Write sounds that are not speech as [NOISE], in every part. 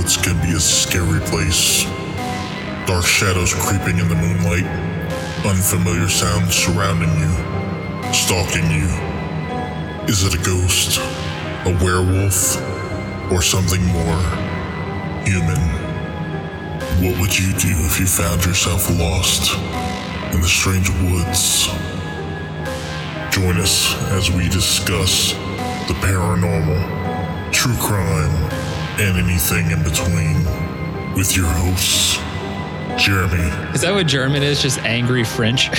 woods can be a scary place. Dark shadows creeping in the moonlight, unfamiliar sounds surrounding you, stalking you. Is it a ghost, a werewolf, or something more human? What would you do if you found yourself lost in the strange woods? Join us as we discuss the paranormal, true crime, and anything in between with your hosts, Jeremy, Is that what German is? Just angry French?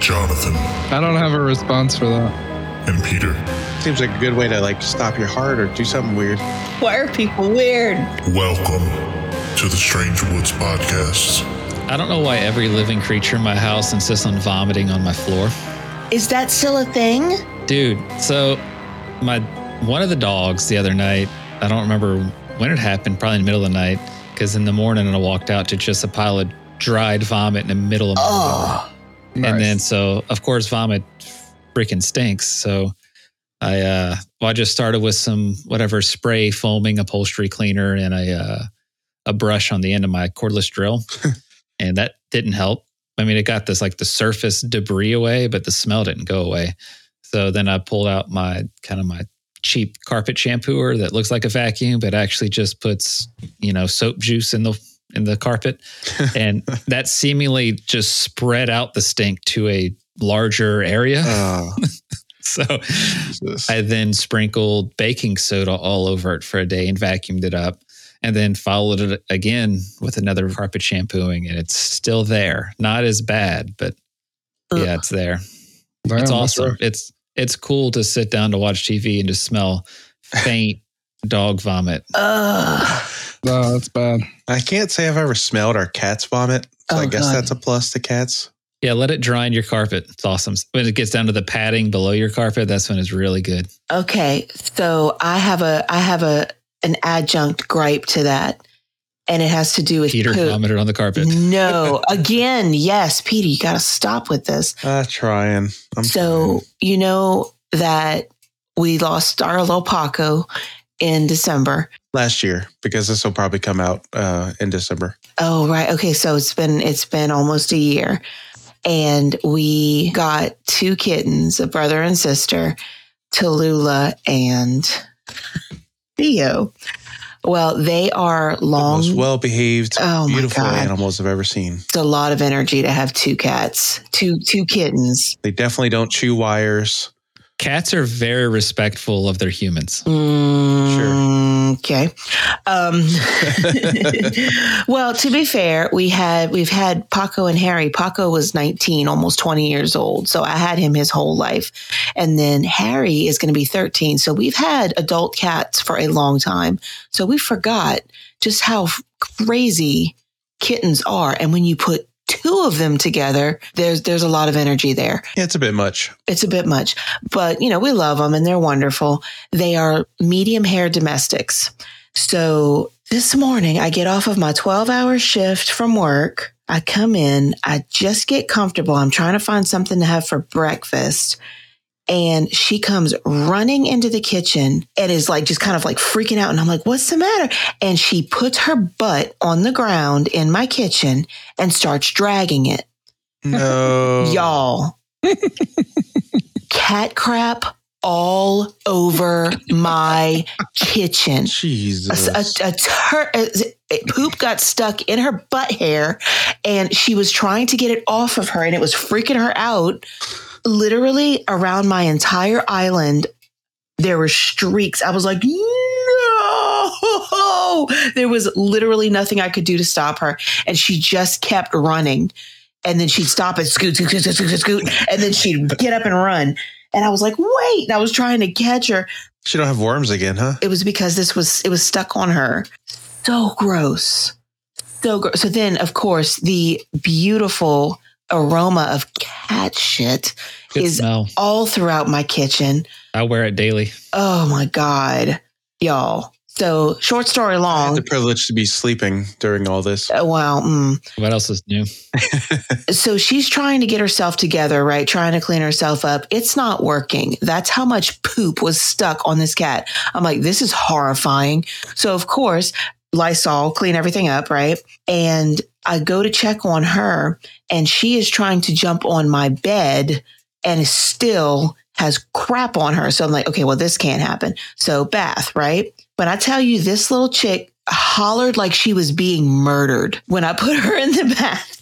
Jonathan, I don't have a response for that. and Peter. Seems like a good way to like stop your heart or do something weird. Why are people weird? Welcome to the Strange Woods Podcast. I don't know why every living creature in my house insists on vomiting on my floor. Is that still a thing? Dude, so my one of the dogs the other night, I don't remember when it happened, probably in the middle of the night, because in the morning I walked out to just a pile of dried vomit in the middle of Oh, And then so of course vomit freaking stinks. So I uh well I just started with some whatever spray foaming upholstery cleaner and a uh a brush on the end of my cordless drill. [LAUGHS] and that didn't help. I mean it got this like the surface debris away, but the smell didn't go away. So then I pulled out my kind of my cheap carpet shampooer that looks like a vacuum, but actually just puts, you know, soap juice in the in the carpet. [LAUGHS] and that seemingly just spread out the stink to a larger area. Oh, [LAUGHS] so Jesus. I then sprinkled baking soda all over it for a day and vacuumed it up. And then followed it again with another carpet shampooing, and it's still there. Not as bad, but yeah, it's there. Wow, it's awesome. rough. It's it's cool to sit down to watch TV and just smell [LAUGHS] faint dog vomit. ugh. Oh, that's bad. I can't say I've ever smelled our cat's vomit. So I Oh, guess God. that's a plus to cats. Yeah, let it dry in your carpet. It's awesome. When it gets down to the padding below your carpet, that's when it's really good. Okay, so I have a I have a an adjunct gripe to that, and it has to do with Peter poop. vomited on the carpet. [LAUGHS] No, again, yes, Peter, you got to stop with this. Ah, trying. I'm So you know that we lost our little Paco in December. last year because this will probably come out uh, in December. Oh, right. Okay, so it's been it's been almost a year, and we got two kittens, a brother and sister, Tallulah and Theo. Well, they are The long. most well behaved, Oh, beautiful God. animals I've ever seen. it's a lot of energy to have two cats, two two kittens. They definitely don't chew wires. Cats are very respectful of their humans. Mm, Okay. Um, [LAUGHS] well, to be fair, we had we've had Paco and Harry. Paco was 19, almost 20 years old. So I had him his whole life. And then Harry is going to be 13. So we've had adult cats for a long time. So we forgot just how crazy kittens are. And when you put two of them together, there's there's a lot of energy there it's a bit much. it's a bit much, but you know, we love them and they're wonderful. They are medium hair domestics. So this morning I get off of my 12 hour shift from work. I come in, I just get comfortable. I'm trying to find something to have for breakfast. And she comes running into the kitchen and is like, just kind of like freaking out. And I'm like, what's the matter? And she puts her butt on the ground in my kitchen and starts dragging it. No. [LAUGHS] Y'all, [LAUGHS] cat crap all over my kitchen. Jesus. a, a tur- a- a poop got stuck in her butt hair and she was trying to get it off of her and it was freaking her out. Literally around my entire island, there were streaks. I was like, no! There was literally nothing I could do to stop her. And she just kept running. And then she'd stop and scoot, scoot, scoot, scoot, scoot, scoot. And then she'd get up and run. And I was like, wait. And I was trying to catch her. she don't have worms again, huh? It was because this was, it was stuck on her. So gross. So gross. So then, of course, the beautiful aroma of cat shit Good is smell. all throughout my kitchen. I wear it daily. Oh my God, y'all. So, short story I had long. the privilege to be sleeping during all this. uh, Well, mm. What else is new? [LAUGHS] so she's trying to get herself together, right? Trying to clean herself up. It's not working. That's how much poop was stuck on this cat. I'm like, this is horrifying. So, of course, Lysol, clean everything up, right? And I go to check on her, and she is trying to jump on my bed and still has crap on her. So I'm like, okay, well, this can't happen. So bath, right? But I tell you, this little chick hollered like she was being murdered when I put her in the bath.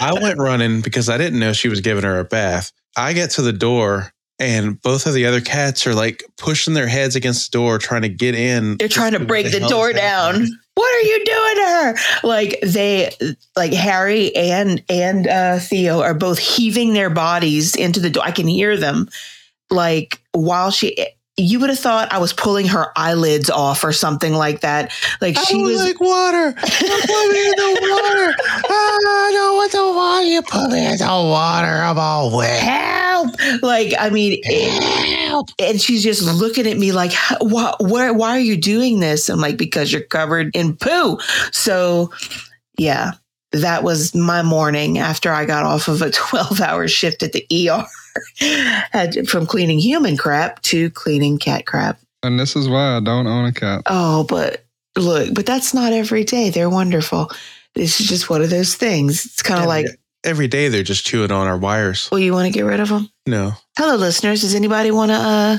I went running because I didn't know she was giving her a bath. I get to the door and both of the other cats are like pushing their heads against the door trying to get in. They're trying to break the hell door down. What are you doing to her? Like they, like Harry and and uh, Theo are both heaving their bodies into the door. I can hear them. Like while she, you would have thought I was pulling her eyelids off or something like that. Like I she was. like water. Don't put me in the water. [LAUGHS] I don't want the water. You put me in the water. I'm all wet. Help! Like I mean, Help. and she's just looking at me like, "Why? Why, why are you doing this?" I'm like, "Because you're covered in poo." So, yeah, that was my morning after I got off of a [LAUGHS] 12 hour shift at the ER, from cleaning human crap to cleaning cat crap. And this is why I don't own a cat. Oh, but look, but that's not every day. They're wonderful. This is just one of those things. It's kind of like, Every day they're just chewing on our wires. well, you want to get rid of them? No. Hello, listeners. Does anybody want to uh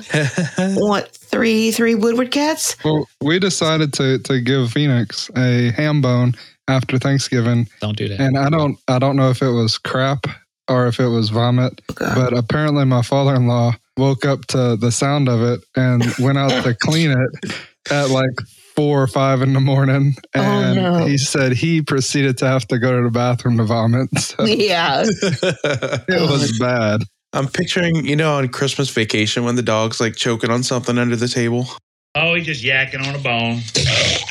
[LAUGHS] want three three Woodward cats? Well, we decided to to give Phoenix a ham bone after Thanksgiving, Don't do that. and I don't I don't know if it was crap or if it was vomit, but apparently my father-in-law woke up to the sound of it and went out to clean it at like four or five in the morning, Oh, and no. he said he proceeded to have to go to the bathroom to vomit. [LAUGHS] So yeah. [LAUGHS] it was bad. I'm picturing, you know, on Christmas vacation when the dog's like choking on something under the table. Oh, he's just yakking on a bone.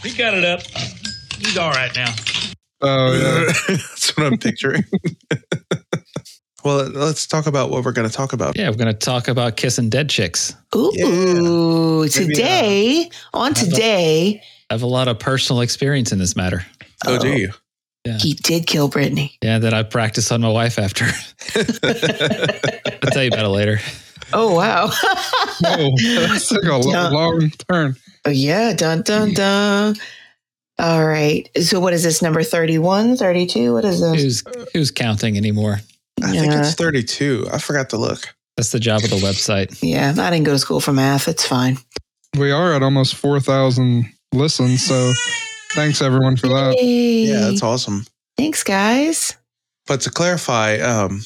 He got it up. He's all right now. Oh yeah. [LAUGHS] That's what I'm picturing. [LAUGHS] well, let's talk about what we're going to talk about. Yeah, we're going to talk about kissing dead chicks. Ooh, Maybe, uh, today on today, I have a lot of personal experience in this matter. Oh, do you? He did kill Brittany. Yeah, that I practiced on my wife after. [LAUGHS] I'll tell you about it later. Oh wow. Whoa, that took a lo- Yeah. long turn. Oh, yeah, dun dun dun. All right. So what is this number 31, 32? What is this? Who's who's counting anymore? I think Yeah. it's 32. I forgot to look. That's the job of the website. Yeah, I didn't go to school for math. It's fine. We are at almost 4,000 listens. So thanks everyone for that. Yay. Yeah, that's awesome. Thanks, guys. But to clarify, um,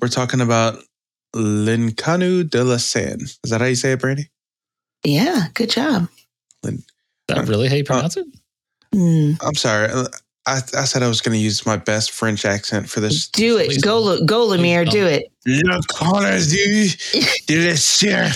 we're talking about L'Inconnu de la Seine. Is that how you say it, Brandy? Yeah, good job. Is that really how you pronounce it? Mm, I'm sorry. Uh, I, I said I was going to use my best French accent for this. do it. Please Go, don't. go, Lemire. Please Do it. Le Colonel de la Seine.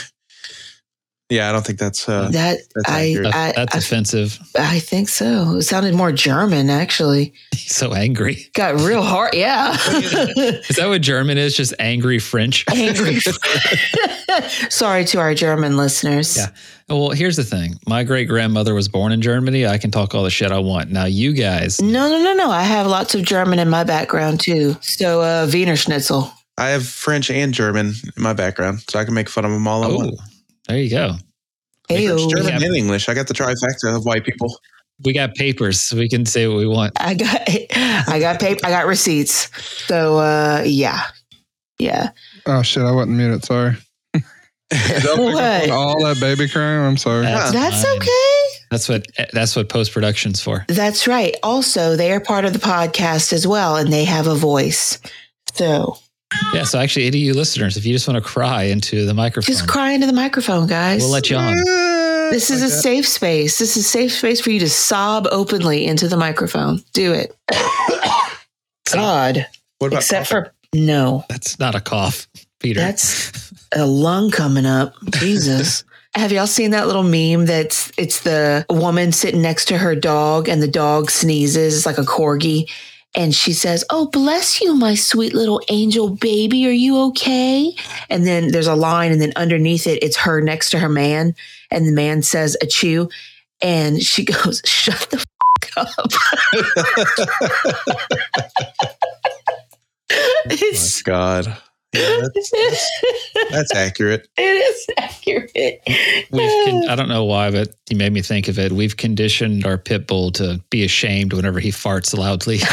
Yeah, I don't think that's. Uh, That that's I, I, that's I, offensive. I think so. It sounded more German, actually. [LAUGHS] He's so angry. Got real hard. Yeah. [LAUGHS] Is that what German is? Just angry French? Angry. [LAUGHS] Sorry to our German listeners. Yeah. Well, here's the thing. My great grandmother was born in Germany. I can talk all the shit I want. Now, you guys, No, no, no, no. I have lots of German in my background too. So, uh, Wiener Schnitzel. I have French and German in my background, so I can make fun of them all at oh, once. There you go. Hey, German, Yeah. and English. I got the trifecta of white people. We got papers. So we can say what we want. I got, [LAUGHS] I got paper. I got receipts. So, uh, yeah, yeah. Oh shit, I wasn't muted. Sorry. Don't pick up What? all that baby crying. I'm sorry. That's That's okay. That's what that's what post production's for. That's right. Also, they are part of the podcast as well, and they have a voice. So, Yeah. So actually, any of you listeners, if you just want to cry into the microphone, just cry into the microphone, guys. we'll let you on. This is a safe space. This is a safe space for you to sob openly into the microphone. Do it. [COUGHS] God. What about Except for no. That's not a cough, Peter. That's a lung coming up. Jesus. [LAUGHS] Have y'all seen that little meme that's it's the woman sitting next to her dog and the dog sneezes it's like a corgi and she says, "Oh, bless you, my sweet little angel baby. Are you okay?" And then there's a line and then underneath it it's her next to her man and the man says, "A chew." And she [LAUGHS] goes, "Shut the f- up." Oh [LAUGHS] [LAUGHS] it's God. Yeah, that's, [LAUGHS] that's, that's accurate. It is accurate. We've con- I don't know why, but you made me think of it. We've conditioned our pit bull to be ashamed whenever he farts loudly. [LAUGHS]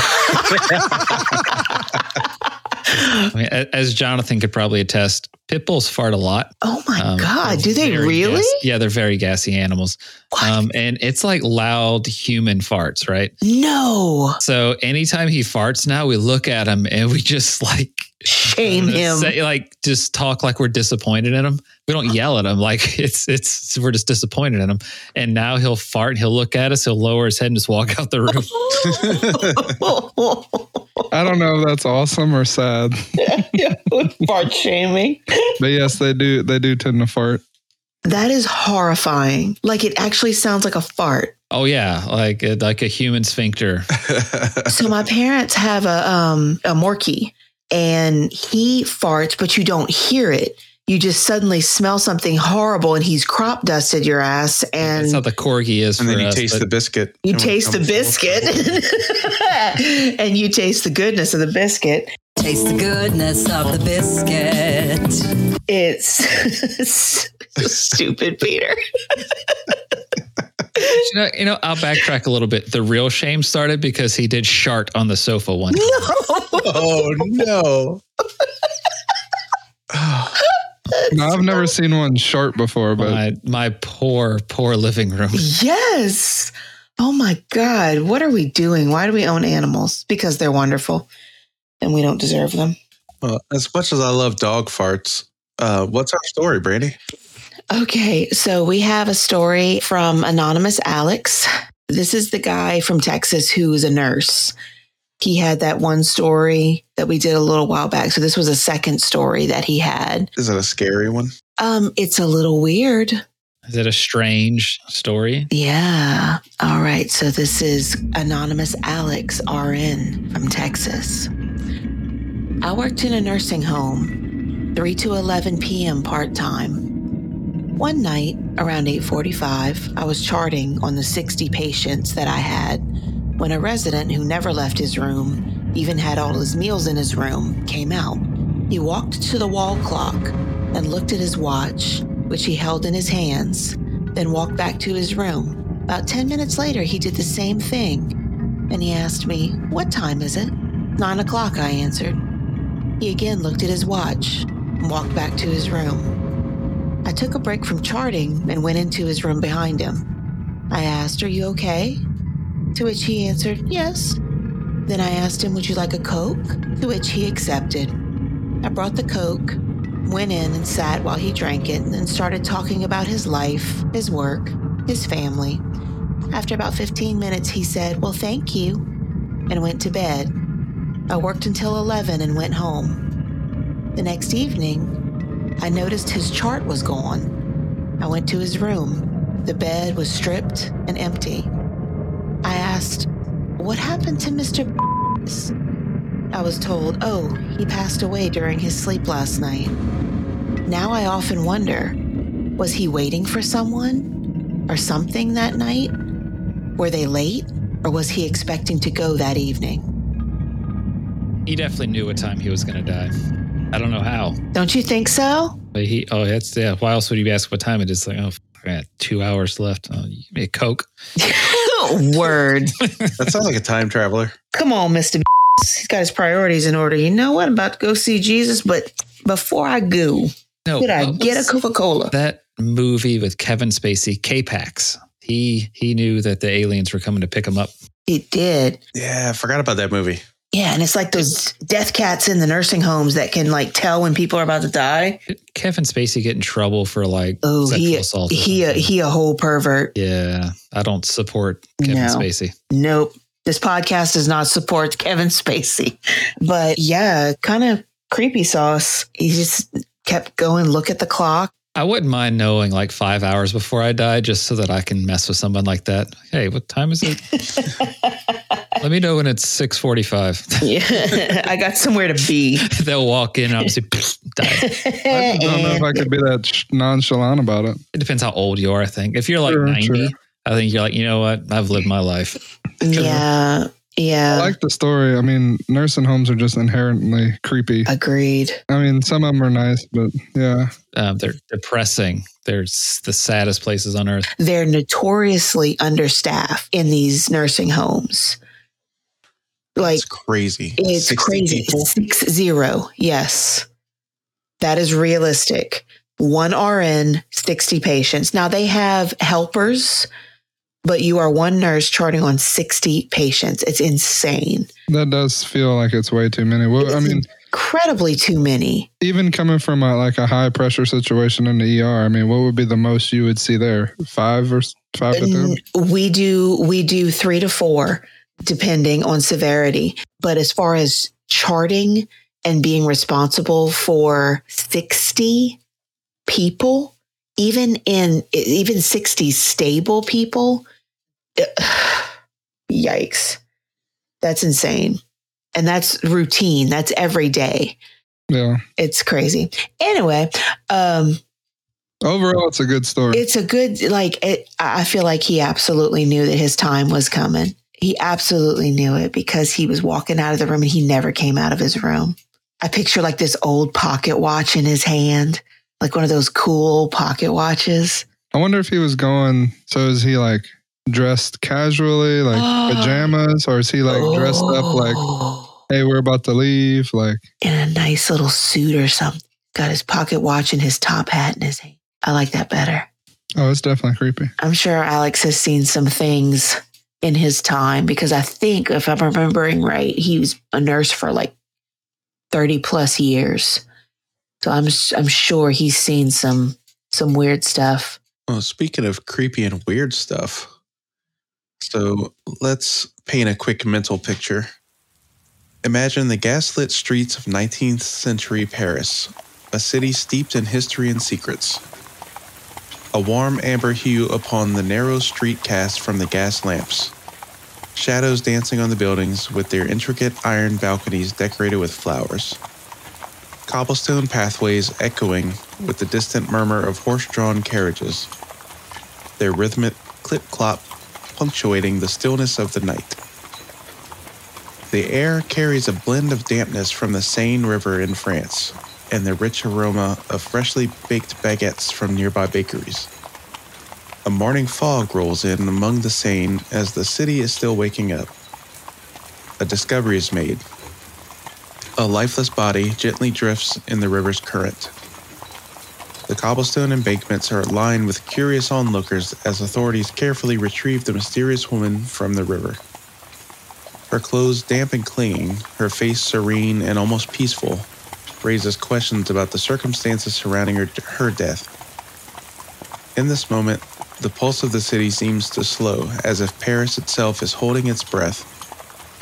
I mean, as Jonathan could probably attest, pit bulls fart a lot. oh my Um, God. Do they really? gas- yeah, they're very gassy animals. What? Um, and it's like loud human farts, right? no. So anytime he farts now, we look at him and we just like Shame him. say, like just talk like we're disappointed in him. We don't yell at him like [LAUGHS] it's it's we're just disappointed in him. And now he'll fart, he'll look at us, he'll lower his head and just walk out the room. [LAUGHS] I don't know if that's awesome or sad, yeah, [LAUGHS] Fart shaming. but yes, they do. They do tend to fart. That is horrifying. Like it actually sounds like a fart. Oh yeah, like uh, like a human sphincter. So my parents have a um a Morkie and he farts, but you don't hear it. You just suddenly smell something horrible and he's crop dusted your ass and That's how the corgi is and for then you us. taste the biscuit. you taste the biscuit [LAUGHS] and you taste the goodness of the biscuit. Taste the goodness of the biscuit. It's [LAUGHS] stupid, Peter. [LAUGHS] you know, you know, I'll backtrack a little bit. The real shame started because he did shart on the sofa one. time. Oh no! [SIGHS] No, I've never seen one sharp before, but My my poor poor living room. Yes. Oh my God. What are we doing? Why do we own animals? Because they're wonderful and we don't deserve them. Well, as much as I love dog farts, uh, what's our story, Brandy? Okay. So we have a story from Anonymous Alex. This is the guy from Texas who's a nurse. He had that one story that we did a little while back. So this was a second story that he had. Is it a scary one? Um, it's a little weird. Is it a strange story? Yeah. All right. So this is Anonymous Alex RN from Texas. I worked in a nursing home, 3 to 11 p.m. part-time. One night around 8:45, I was charting on the 60 patients that I had when a resident who never left his room, even had all his meals in his room, came out. He walked to the wall clock and looked at his watch, which he held in his hands, then walked back to his room. About 10 minutes later, he did the same thing. And he asked me, What time is it? Nine o'clock, I answered. He again looked at his watch and walked back to his room. I took a break from charting and went into his room behind him. I asked, Are you okay? To which he answered, Yes. Then I asked him, Would you like a Coke? To which he accepted. I brought the Coke, went in and sat while he drank it, and started talking about his life, his work, his family. After about 15 minutes, he said, Well, thank you, and went to bed. I worked until 11 and went home. The next evening, I noticed his chart was gone. I went to his room. The bed was stripped and empty. I asked, What happened to Mr. I was told, Oh, he passed away during his sleep last night. Now I often wonder was he waiting for someone or something that night? Were they late or was he expecting to go that evening? He definitely knew what time he was going to die. I don't know how. Don't you think so? But he, oh, that's yeah. Why else would you ask what time it is? Like, oh, I got two hours left. Oh, you give me a Coke. [LAUGHS] Word. [LAUGHS] That sounds like a time traveler. Come on, Mr. He's got his priorities in order. You know what? I'm about to go see Jesus, but before I go, No, could I uh, get a Coca Cola? That movie with Kevin Spacey, K-Pax. He he knew that the aliens were coming to pick him up. It did. Yeah, I forgot about that movie. Yeah, and it's like those death cats in the nursing homes that can like tell when people are about to die. Kevin Spacey get in trouble for like Oh, sexual he assault. he a, he a whole pervert. yeah, I don't support Kevin No. Spacey. Nope. This podcast does not support Kevin Spacey. But yeah, kind of creepy sauce. He just kept going, look at the clock. I wouldn't mind knowing like five hours before I die, just so that I can mess with someone like that. Hey, what time is it? [LAUGHS] Let me know when it's six forty-five. Yeah, I got somewhere to be. [LAUGHS] They'll walk in and I'll say, die. I don't know if I could be that sh- nonchalant about it. It depends how old you are. I think if you're like Sure, ninety, sure. I think you're like, you know what? I've lived my life. yeah. Yeah. I like the story. I mean, nursing homes are just inherently creepy. Agreed. I mean, some of them are nice, but yeah. Um, they're depressing. They're the saddest places on earth. They're notoriously understaffed in these nursing homes. Like It's crazy. it's crazy. people? Six zero. Yes. That is realistic. One RN, 60 patients. Now they have helpers, but you are one nurse charting on 60 patients. It's insane. That does feel like it's way too many. Well, I mean, Incredibly too many. even coming from a, like a high pressure situation in the ER, I mean, what would be the most you would see there? Five or five to ten? We do we do three to four, depending on severity. But as far as charting and being responsible for sixty people, even in even sixty stable people, [SIGHS] yikes, that's insane, and that's routine. That's every day. Yeah. It's crazy. Anyway, um, Overall, it's a good story. it's a good like it, i feel like he absolutely knew that his time was coming he absolutely knew it because he was walking out of the room and he never came out of his room i picture like this old pocket watch in his hand like one of those cool pocket watches I wonder if he was going. So is he like dressed casually, like [GASPS] pajamas, or is he like dressed up like, Oh, hey, we're about to leave? Like, in a nice little suit or something got his pocket watch and his top hat in his hand i like that better oh, it's definitely creepy. I'm sure Alex has seen some things in his time because I think, if I'm remembering right, he was a nurse for like 30 plus years. So I'm I'm sure he's seen some some weird stuff. Well, speaking of creepy and weird stuff, so let's paint a quick mental picture. Imagine the gaslit streets of 19th century Paris, a city steeped in history and secrets. A warm amber hue upon the narrow street cast from the gas lamps. Shadows dancing on the buildings with their intricate iron balconies decorated with flowers. Cobblestone pathways echoing with the distant murmur of horse drawn carriages their rhythmic clip clop punctuating the stillness of the night. The air carries a blend of dampness from the Seine River in France and the rich aroma of freshly baked baguettes from nearby bakeries. A morning fog rolls in among the Seine as the city is still waking up. A discovery is made. A lifeless body gently drifts in the river's current. The cobblestone embankments are lined with curious onlookers as authorities carefully retrieve the mysterious woman from the river. Her clothes damp and clinging, her face serene and almost peaceful, raises questions about the circumstances surrounding her, her death. In this moment, the pulse of the city seems to slow, as if Paris itself is holding its breath,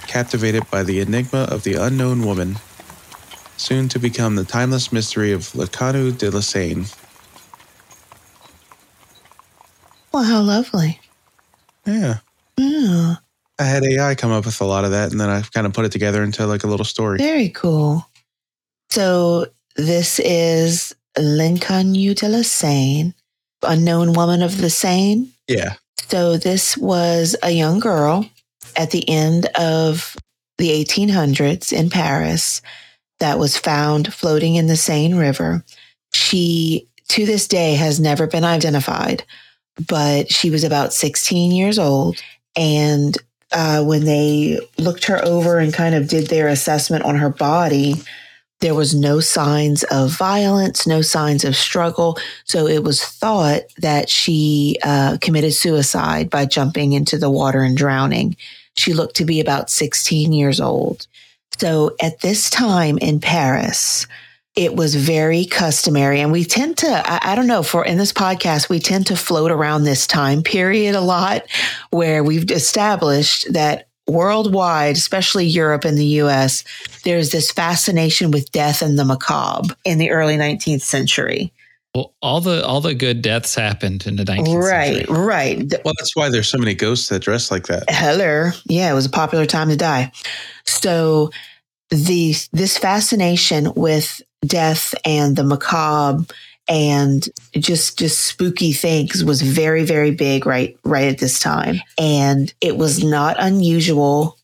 captivated by the enigma of the unknown woman soon to become the timeless mystery of Le Canu de la Seine. Well, how lovely. Yeah. Yeah, I had AI come up with a lot of that, and then I kind of put it together into like a little story. very cool. So this is L'Inconnu de la Seine, unknown woman of the Seine. Yeah. So this was a young girl at the end of the 1800s in Paris that was found floating in the Seine River. She, to this day, has never been identified, but she was about 16 years old. And uh, when they looked her over and kind of did their assessment on her body, there was no signs of violence, no signs of struggle. So it was thought that she uh, committed suicide by jumping into the water and drowning. She looked to be about 16 years old. So at this time in Paris, it was very customary. And we tend to, I, I, don't know, for in this podcast, we tend to float around this time period a lot where we've established that worldwide, especially Europe and the US, there's this fascination with death and the macabre in the early 19th century. Well, all the all the good deaths happened in the 19th right, century. right. right. Well, that's why there's so many ghosts that dress like that. Heller, Yeah, it was a popular time to die. So the this fascination with death and the macabre and just just spooky things was very very big right right at this time and it was not unusual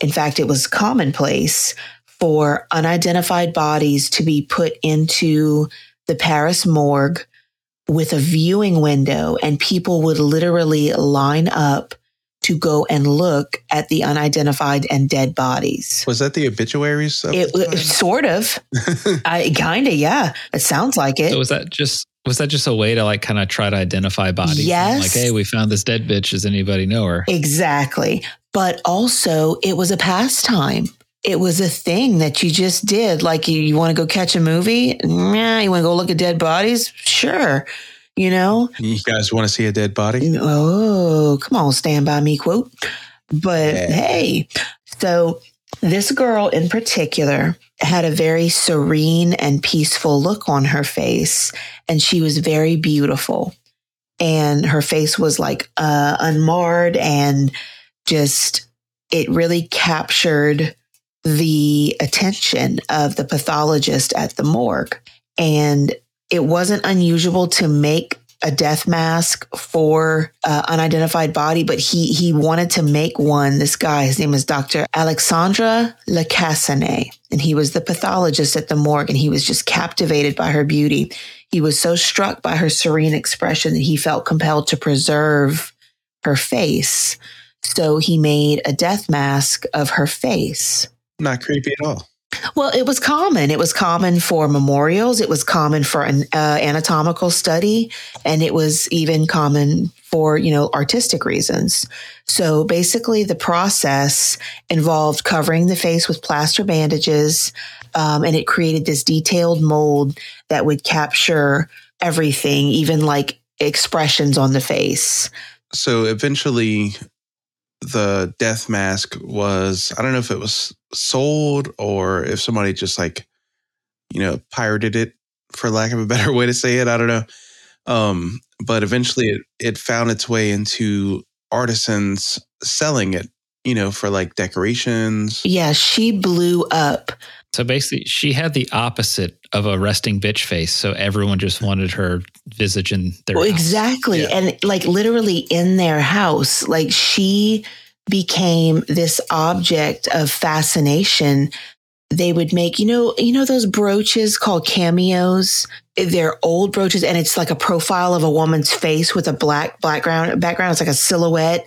In fact, it was commonplace for unidentified bodies to be put into the Paris morgue with a viewing window, and people would literally line up to go and look at the unidentified and dead bodies. Was that the obituaries? of It, the time? sort of, [LAUGHS] I kind of, yeah. It sounds like it. So was that just was that just a way to like kind of try to identify bodies? Yes. Like, hey, we found this dead bitch. Does anybody know her? Exactly. But also, it was a pastime. It was a thing that you just did. Like, you, you want to go catch a movie? Nah, you want to go look at dead bodies? Sure. You know? you guys want to see a dead body? Oh, come on, stand by me quote. But Yeah. hey, so this girl in particular had a very serene and peaceful look on her face, and she was very beautiful. And her face was like uh, unmarred and just, it really captured the attention of the pathologist at the morgue. And it wasn't unusual to make a death mask for uh, unidentified body, but he he wanted to make one. This guy, his name is Dr. Alexandre Lacassagne, and he was the pathologist at the morgue, and he was just captivated by her beauty. He was so struck by her serene expression that he felt compelled to preserve her face. So he made a death mask of her face. Not creepy at all. Well, it was common. It was common for memorials. It was common for an uh, anatomical study, and it was even common for you know artistic reasons. So basically, the process involved covering the face with plaster bandages, um, and it created this detailed mold that would capture everything, even like expressions on the face. So eventually, the death mask was I don't know if it was sold or if somebody just like, you know, pirated it for lack of a [LAUGHS] better way to say it. I don't know. Um, but eventually it, it found its way into artisans selling it, you know, for like decorations. Yeah, she blew up. So basically, she had the opposite of a resting bitch face. So everyone just wanted her visage in their Well, house. exactly. Yeah. And like literally in their house, like she became this object of fascination. They would make, you know, you know those brooches called cameos. They're old brooches, and it's like a profile of a woman's face with a black background. Background. It's like a silhouette,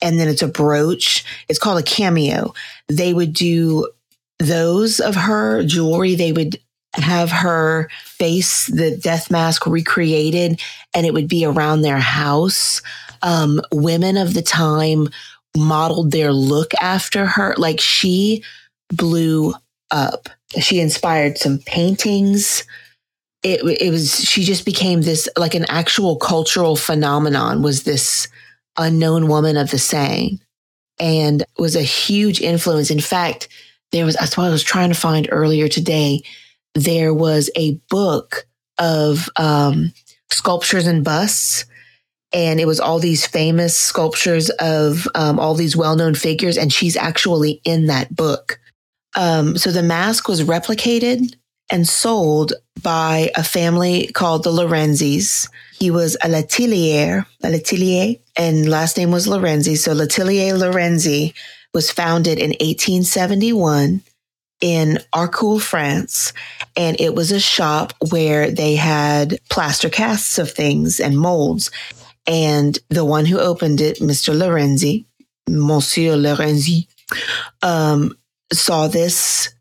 and then it's a brooch. It's called a cameo. They would do those of her jewelry. They would have her face, the death mask recreated, and it would be around their house. Um, women of the time modeled their look after her. Like she blew up. She inspired some paintings. It, it was, she just became this, like an actual cultural phenomenon was this unknown woman of the saying and was a huge influence. In fact, there was, that's what I was trying to find earlier today. There was a book of um, sculptures and busts and it was all these famous sculptures of um, all these well-known figures and she's actually in that book. Um, so the mask was replicated and sold by a family called the lorenzis. He was a letellier a letellier and last name was lorenzi. So Atelier Lorenzi was founded in 1871 in Arcueil, France, and it was a shop where they had plaster casts of things and molds. And the one who opened it, Mr. Lorenzi, Monsieur Lorenzi, um, saw this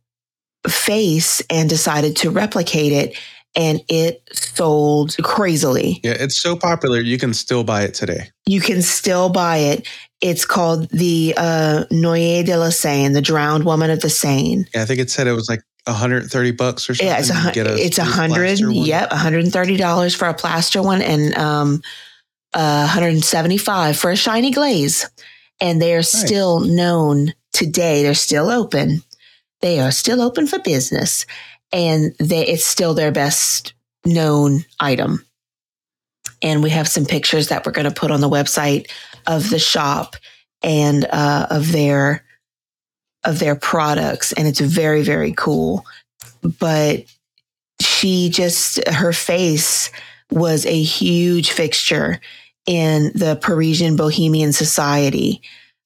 face and decided to replicate it. And it sold crazily. Yeah, it's so popular you can still buy it today. You can still buy it. It's called the uh, Noyer de la Seine, the drowned woman of the Seine. Yeah, I think it said it was like 130 bucks or something. Yeah, it's a, hun- get it's a hundred. Yep, one hundred and thirty dollars for a plaster one, and um, uh, one hundred and seventy five for a shiny glaze. And they are still known today. They're still open. They are still open for business, and they it's still their best known item. And we have some pictures that we're going to put on the website of the shop and uh, of their of their products, and it's very very cool. But she just her face was a huge fixture in the Parisian bohemian society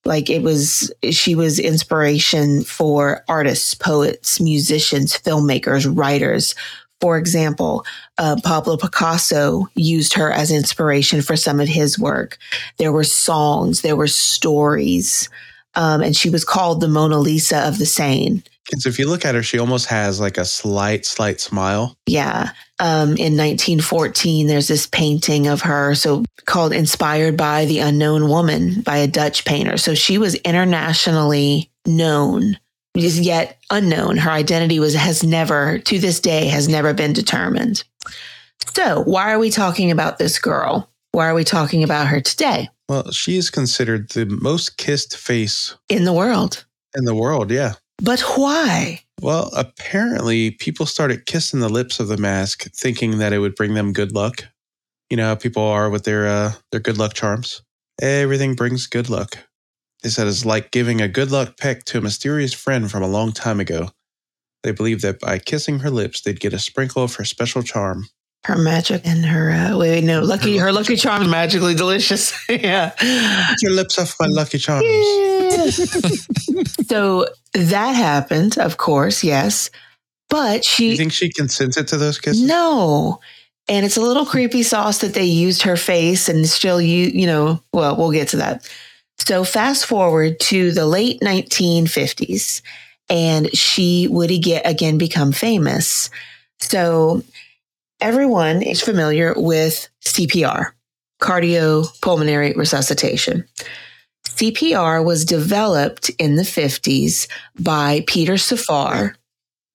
Like it was, she was inspiration for artists, poets, musicians, filmmakers, writers. For example, uh, Pablo Picasso used her as inspiration for some of his work. There were songs, there were stories, um, and she was called the Mona Lisa of the Seine. Because if you look at her, she almost has like a slight, slight smile. Yeah. Um, in 1914, there's this painting of her, so called Inspired by the Unknown Woman by a Dutch painter. So she was internationally known, is yet unknown. Her identity was, has never, to this day, has never been determined. So why are we talking about this girl? Why are we talking about her today Well, she is considered the most kissed face in the world? in the world. Yeah. But why? Well, apparently, people started kissing the lips of the mask, thinking that it would bring them good luck. You know how people are with their uh, their good luck charms. Everything brings good luck. They said it's like giving a good luck peck to a mysterious friend from a long time ago. They believed that by kissing her lips, they'd get a sprinkle of her special charm. Her magic and her uh, wait, wait, no, lucky her lucky charms magically delicious. [LAUGHS] yeah. Put your lips off my lucky charms. [LAUGHS] so that happened, of course, yes. But she you think she consented to those kisses? no. And it's a little hmm. creepy sauce that they used her face and still you you know, well, we'll get to that. So fast forward to the late 1950s and she would again, again become famous. So everyone is familiar with CPR, cardiopulmonary resuscitation. CPR was developed in the 50s by Peter Safar.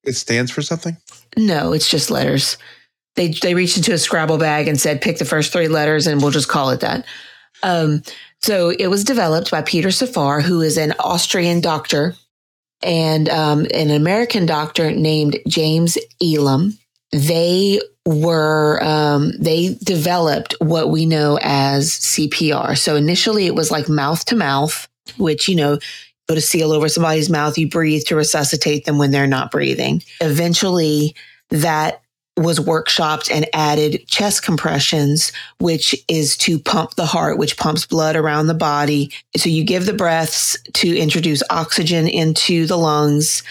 It stands for something? No, it's just letters. They they reached into a Scrabble bag and said, "Pick the first three letters, and we'll just call it that." Um, so it was developed by Peter Safar, who is an Austrian doctor, and um, an American doctor named James Elam. They were um, they developed what we know as CPR. So initially, it was like mouth to mouth, which you know put a seal over somebody's mouth, you breathe to resuscitate them when they're not breathing. Eventually, that was workshopped and added chest compressions, which is to pump the heart, which pumps blood around the body. So you give the breaths to introduce oxygen into the lungs.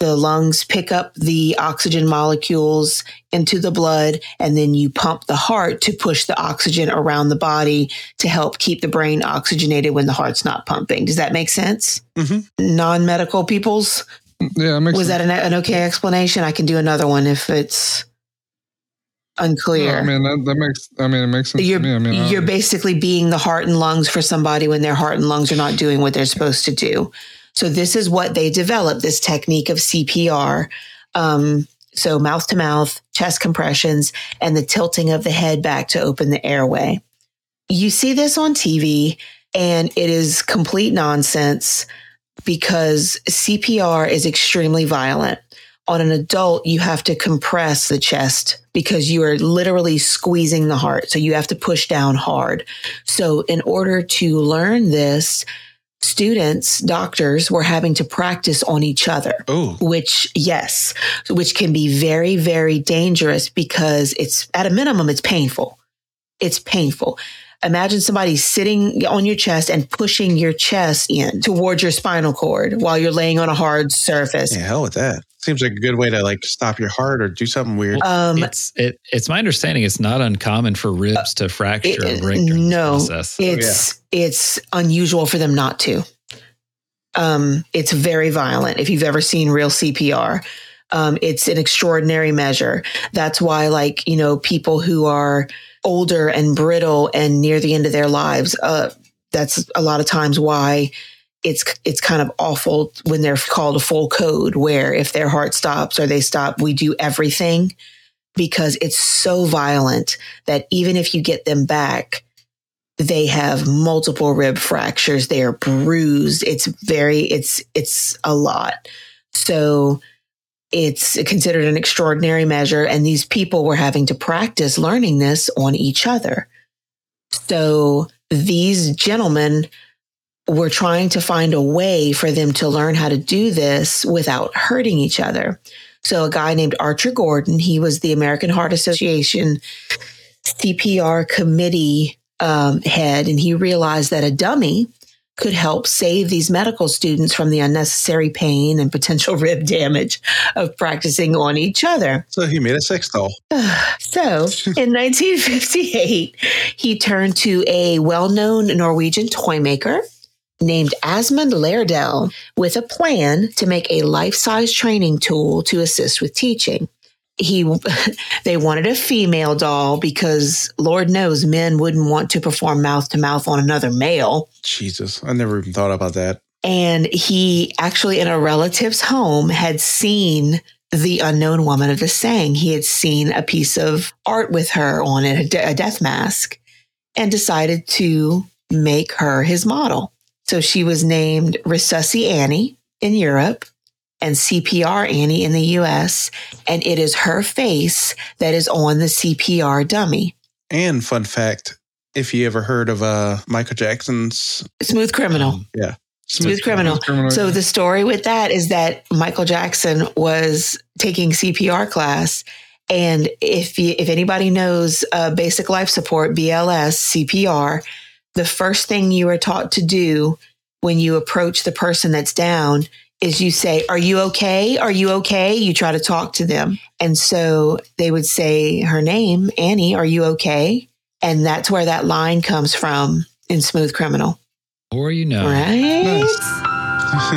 The lungs pick up the oxygen molecules into the blood, and then you pump the heart to push the oxygen around the body to help keep the brain oxygenated when the heart's not pumping. Does that make sense? Mhm. Non medical peoples? Yeah, it makes Was that an, an okay explanation? I can do another one if it's unclear. I mean that, that makes. I mean it makes sense you're, to me. I mean you're basically being the heart and lungs for somebody when their heart and lungs are not doing what they're supposed to do. So this is what they developed this technique of CPR. Um, so mouth to mouth, chest compressions, and the tilting of the head back to open the airway. You see this on TV, and it is complete nonsense because CPR is extremely violent. On an adult, you have to compress the chest because you are literally squeezing the heart. So you have to push down hard. So, in order to learn this, students, doctors were having to practice on each other. Oh, which yes which can be very very dangerous because it's at a minimum it's painful. It's painful imagine somebody sitting on your chest and pushing your chest in towards your spinal cord while you're laying on a hard surface yeah, hell with that. Seems like a good way to like stop your heart or do something weird. um it's it it's my understanding it's not uncommon for ribs to fracture it- or break during no, this process. it's it's unusual for them not to um it's very violent if you've ever seen real cpr um it's an extraordinary measure that's why like you know people who are older and brittle and near the end of their lives uh that's a lot of times why it's it's kind of awful when they're called a full code where if their heart stops or they stop we do everything because it's so violent that even if you get them back they have multiple rib fractures. They are bruised. It's very it's it's a lot. So it's considered an extraordinary measure and these people were having to practice learning this on each other. So these gentlemen were trying to find a way for them to learn how to do this without hurting each other. So a guy named archer gordon he was the american heart association cpr committee um, head and he realized that a dummy could help save these medical students from the unnecessary pain and potential [LAUGHS] rib damage of practicing on each other. So he made a sex doll. [SIGHS] So in [LAUGHS] 1958, he turned to a well known Norwegian toy maker named Asmund Laerdal with a plan to make a life size training tool to assist with teaching. He, [LAUGHS] they wanted a female doll because Lord knows men wouldn't want to perform mouth to mouth on another male. Jesus, I never even thought about that. And he actually, in a relative's home, had seen the unknown woman of the Seine. He had seen a piece of art with her on it, a de- a death mask, and decided to make her his model. So she was named Resusci Annie in Europe and CPR Annie in the US. And it is her face that is on the CPR dummy. And fun fact, if you ever heard of uh Michael Jackson's Smooth criminal. Um, Smooth criminal. Criminal- So the story with that is that Michael Jackson was taking CPR class, and if you, if anybody knows uh, basic life support BLS CPR, the first thing you are taught to do when you approach the person that's down is you say, "Are you okay? Are you okay?" You try to talk to them, and so they would say her name, Annie. Are you okay? And that's where that line comes from in Smooth Criminal. Or you know. Right?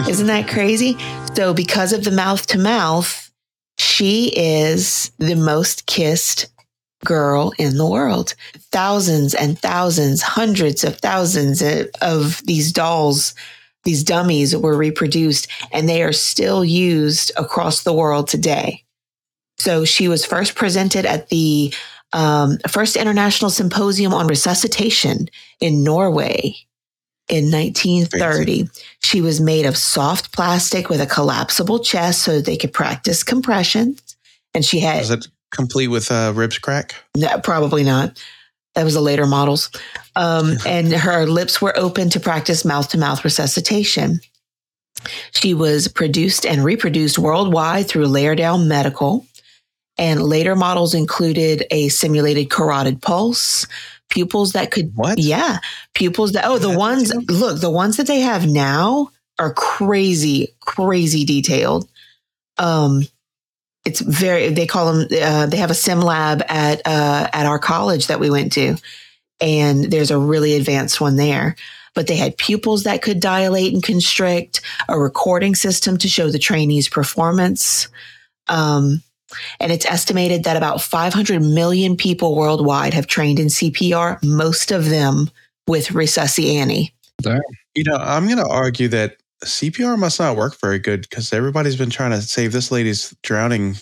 [LAUGHS] Isn't that crazy? So, because of the mouth to mouth, she is the most kissed girl in the world. Thousands and thousands, hundreds of thousands of- of these dolls, these dummies were reproduced, and they are still used across the world today. So, she was first presented at the um, first international symposium on resuscitation in Norway in 1930. She was made of soft plastic with a collapsible chest so they could practice compressions. And she had Was it complete with uh, ribs crack? no, probably not. That was the later models. Um, and her lips were open to practice mouth to mouth resuscitation. She was produced and reproduced worldwide through Laerdal Medical. And later models included a simulated carotid pulse, pupils that could What? yeah, pupils that oh the That ones detailed? look the ones that they have now are crazy crazy detailed. Um, it's very they call them uh, they have a sim lab at uh, at our college that we went to, and there's a really advanced one there. But they had pupils that could dilate and constrict, a recording system to show the trainees' performance. Um, and it's estimated that about 500 million people worldwide have trained in CPR, most of them with Resusci Annie. You know, I'm going to argue that CPR must not work very good because everybody's been trying to save this lady's drowning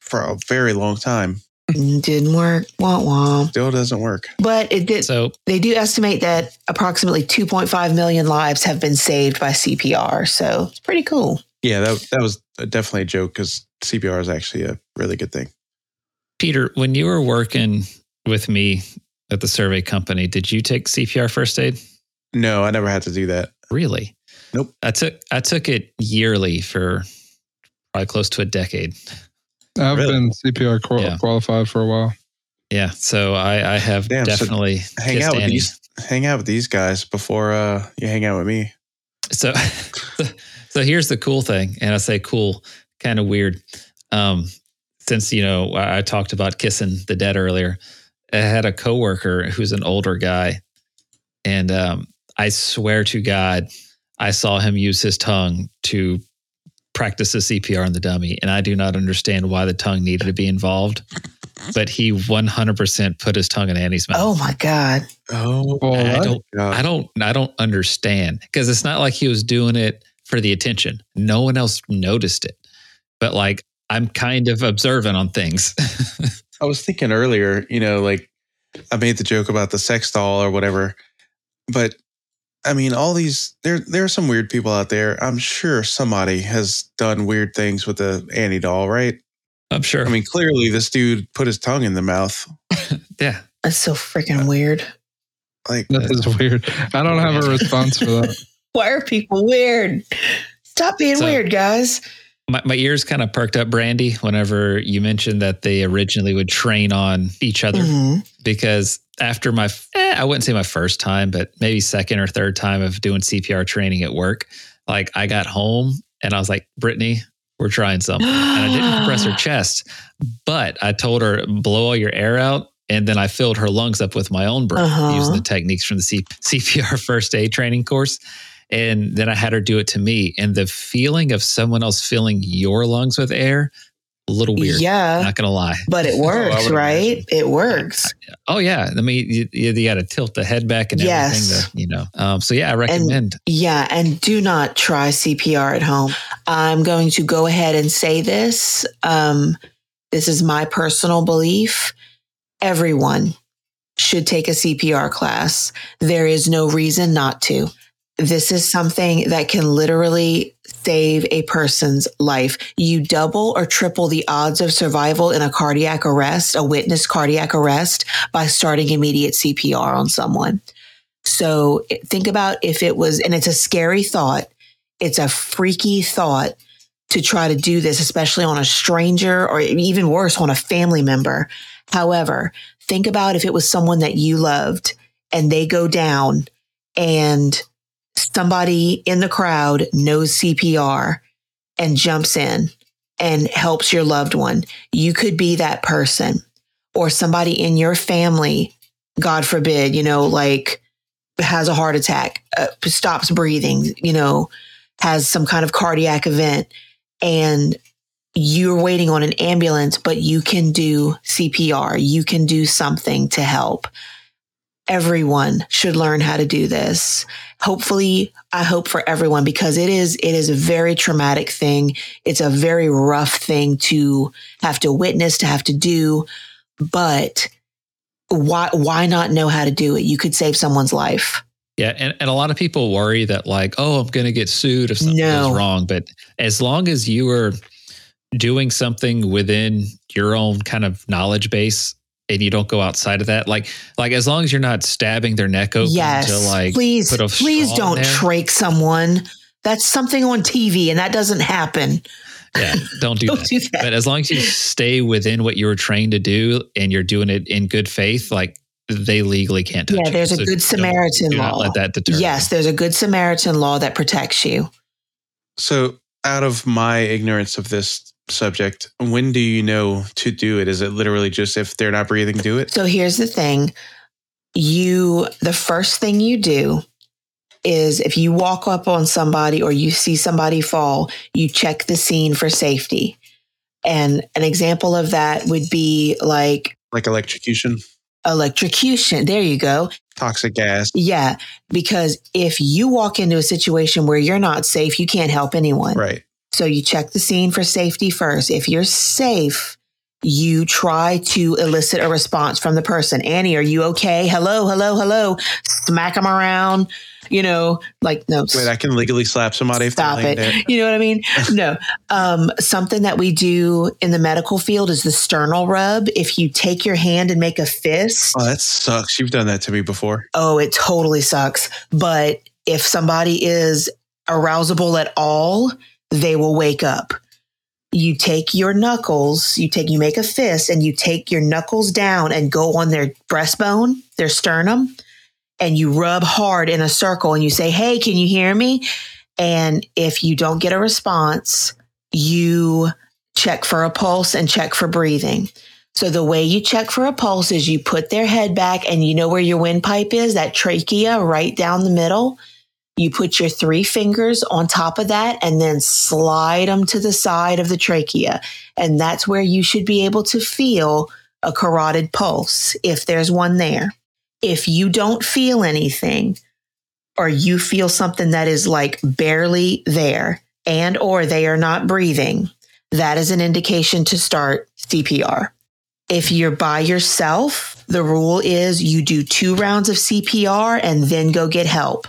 for a very long time. Mm-hmm. Didn't work. Wah wah. Still doesn't work. But it did. So They do estimate that approximately 2.5 million lives have been saved by CPR. So it's pretty cool. Yeah, that, that was definitely a joke because CPR is actually a really good thing. Peter, when you were working with me at the survey company, did you take CPR first aid? No, I never had to do that. Really? Nope. I took I took it yearly for probably close to a decade. I've Really? been CPR qual- Yeah. qualified for a while. Yeah, so I, I have Damn, so definitely Hang out with Annie. these hang out with these guys before uh, you hang out with me. So, [LAUGHS] so here's the cool thing, and I say cool, kind of weird. Um, since you know I I talked about kissing the dead earlier, I had a coworker who's an older guy, and um, I swear to God, I saw him use his tongue to practice the CPR on the dummy, and I do not understand why the tongue needed to be involved. But he 100% put his tongue in Annie's mouth. Oh my God. Oh, Well, I don't God. I don't I don't understand because it's not like he was doing it for the attention. No one else noticed it. But like I'm kind of observant on things. [LAUGHS] I was thinking earlier, you know, like I made the joke about the sex doll or whatever, but I mean, all these there there are some weird people out there. I'm sure somebody has done weird things with the Annie doll, right? I'm sure. I mean, clearly this dude put his tongue in the mouth. [LAUGHS] yeah. That's so freaking weird. Like, That is weird. I don't have a [LAUGHS] response for that. Why are people weird? Stop being So- weird, guys. My, my ears kind of perked up, Brandy, whenever you mentioned that they originally would train on each other Mhm. because after my, eh, I wouldn't say my first time, but maybe second or third time of doing CPR training at work, like I got home and I was like, Brittany, we're trying something. And I didn't compress her [GASPS] chest, but I told her, blow all your air out. And then I filled her lungs up with my own breath Uh-huh. using the techniques from the C- CPR [LAUGHS] first aid training course. And then I had her do it to me. And the feeling of someone else filling your lungs with air, a little weird. Yeah. Not going to lie. But it [LAUGHS] works, would right? imagine. It works. Oh yeah, I mean you, you, you got to tilt the head back and Yes. everything. To, you know, um, so yeah, I recommend. Yeah, and do not try CPR at home. I'm going to go ahead and say this. Um, this is my personal belief. Everyone should take a CPR class. There is no reason not to. This is something that can literally save a person's life. You double or triple the odds of survival in a cardiac arrest, a witness cardiac arrest, by starting immediate CPR on someone. So think about if it was, and it's a scary thought. It's a freaky thought to try to do this, especially on a stranger or even worse, on a family member. However, think about if it was someone that you loved and they go down and somebody in the crowd knows CPR and jumps in and helps your loved one. You could be that person or somebody in your family, God forbid, you know, like has a heart attack, uh, stops breathing, you know, has some kind of cardiac event, and you're waiting on an ambulance, but you can do CPR. You can do something to help. Everyone should learn how to do this. Hopefully, I hope for everyone because it is it is a very traumatic thing. It's a very rough thing to have to witness, to have to do, but why why not know how to do it? You could save someone's life. Yeah, and, and a lot of people worry that like, oh, I'm going to get sued if something No. goes wrong. But as long as you are doing something within your own kind of knowledge base and you don't go outside of that, like like as long as you're not stabbing their neck open yes, to like please, put a please don't there. trach someone. That's something on TV, and that doesn't happen. yeah, don't [LAUGHS] do Don't that. do that. But as long as you stay within what you were trained to do and you're doing it in good faith, like they legally can't touch Yeah, you. there's a So good Samaritan do law. not let that deter. Yes, there's a good Samaritan law that protects you. So, out of my ignorance of this subject, when do you know to do it? Is it literally just if they're not breathing, do it? So here's the thing. You the first thing you do is if you walk up on somebody or you see somebody fall, you check the scene for safety. And an example of that would be like Like electrocution, electrocution. There you go. toxic gas. Yeah, because if you walk into a situation where you're not safe, you can't help anyone. Right. So you check the scene for safety first. If you're safe, you try to elicit a response from the person. Annie, are you okay? Hello, hello, hello. Smack them around. You know, like no. Wait, I can legally slap somebody Stop it. there. You know what I mean? [LAUGHS] No. Um, something that we do in the medical field is the sternal rub. If you take your hand and make a fist, Oh, that sucks. You've done that to me before. oh, it totally sucks. But if somebody is arousable at all, they will wake up. You take your knuckles, you take, you make a fist and you take your knuckles down and go on their breastbone, their sternum, and you rub hard in a circle and you say, Hey, can you hear me? And if you don't get a response, you check for a pulse and check for breathing. So the way you check for a pulse is you put their head back and you know where your windpipe is, that trachea right down the middle. You put your three fingers on top of that and then slide them to the side of the trachea. And that's where you should be able to feel a carotid pulse if there's one there. If you don't feel anything or you feel something that is like barely there and or they are not breathing, that is an indication to start CPR. If you're by yourself, the rule is you do two rounds of CPR and then go get help.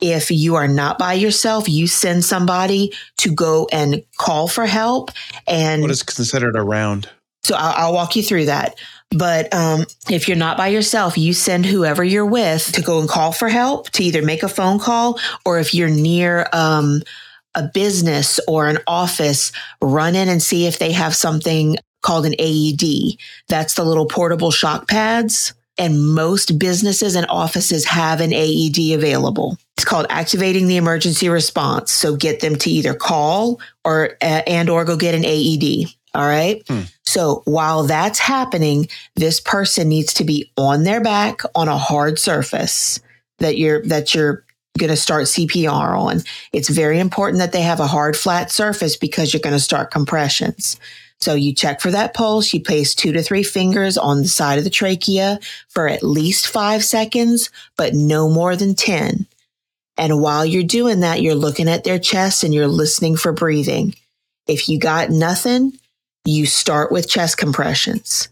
If you are not by yourself, you send somebody to go and call for help. And What is considered a round? so I'll, I'll walk you through that. But um, if you're not by yourself, you send whoever you're with to go and call for help to either make a phone call or if you're near um, a business or an office, run in and see if they have something called an AED. That's the little portable shock pads. And most businesses and offices have an AED available. It's called activating the emergency response. So get them to either call or uh, and or go get an AED. All right. Hmm. So while that's happening, this person needs to be on their back on a hard surface that you're that you're going to start CPR on. It's very important that they have a hard flat surface because you're going to start compressions. So you check for that pulse. You place two to three fingers on the side of the trachea for at least five seconds, but no more than 10. And while you're doing that, you're looking at their chest and you're listening for breathing. If you got nothing, you start with chest compressions.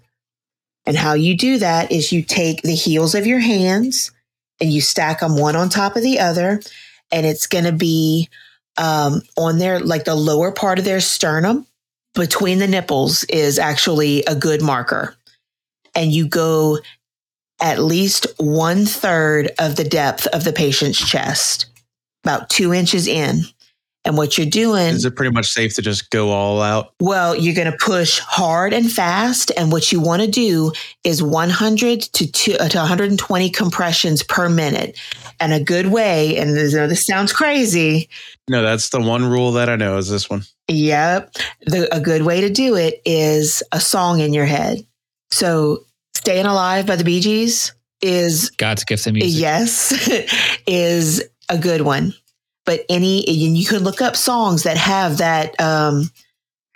And how you do that is you take the heels of your hands and you stack them one on top of the other. And it's going to be um, on their, like the lower part of their sternum between the nipples is actually a good marker. And you go at least one third of the depth of the patient's chest, about two inches in. And what you're doing Is it pretty much safe to just go all out? well, you're going to push hard and fast. And what you want to do is 100 to, two, uh, to 120 compressions per minute. And a good way, and this, this sounds crazy. No, that's the one rule that I know is this one. Yep. The, a good way to do it is a song in your head. So, Staying Alive by the Bee Gees is God's gift to music. Yes, [LAUGHS] is a good one. But any and you can look up songs that have that um,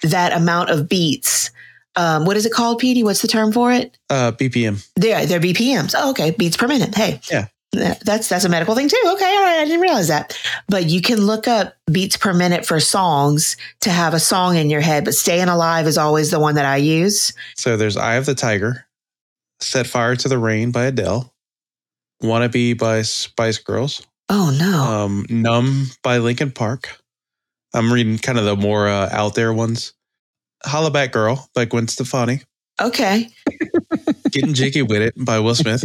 that amount of beats. Um, what is it called, Petey? What's the term for it? Uh, BPM. They're, they're BPMs. Oh, okay, beats per minute. Hey, Yeah. That's that's a medical thing too. Okay, all right, I didn't realize that. But you can look up beats per minute for songs to have a song in your head. But "Staying Alive" is always the one that I use. So there's Eye of the Tiger, Set Fire to the Rain by Adele, Wannabe by Spice Girls, Oh no! um, Numb by Linkin Park. I'm reading kind of the more uh, out there ones. Hollaback Girl by Gwen Stefani. okay, [LAUGHS] Getting Jiggy With It by Will Smith.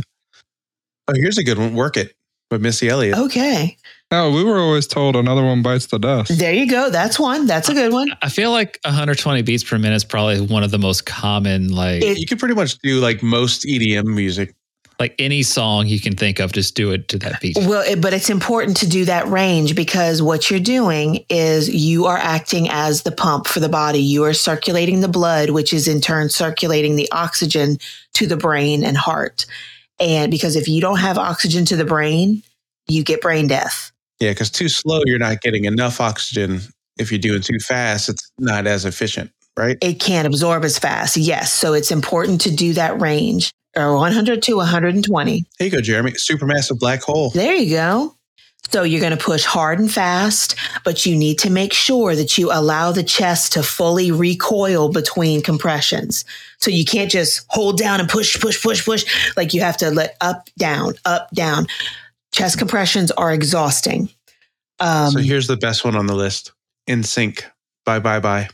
Oh, here's a good one. Work It by Missy Elliott. okay. Oh, we were always told another one bites the dust. There you go. That's one. That's a good one. I feel like 120 beats per minute is probably one of the most common, like It- You can pretty much do like most EDM music. Like any song you can think of, just do it to that beat. Well, it, but it's important to do that range because what you're doing is you are acting as the pump for the body. You are circulating the blood, which is in turn circulating the oxygen to the brain and heart. And because if you don't have oxygen to the brain, you get brain death. Yeah, because too slow, you're not getting enough oxygen. If you're doing too fast, it's not as efficient, right? It can't absorb as fast. Yes. So it's important to do that range or 100 to 120. Here you go, Jeremy. Supermassive black hole. There you go. So you're going to push hard and fast, but you need to make sure that you allow the chest to fully recoil between compressions. So you can't just hold down and push, push, push, push. Like you have to let up, down, up, down. Chest compressions are exhausting. Um, so here's the best one on the list. NSYNC. Bye bye bye.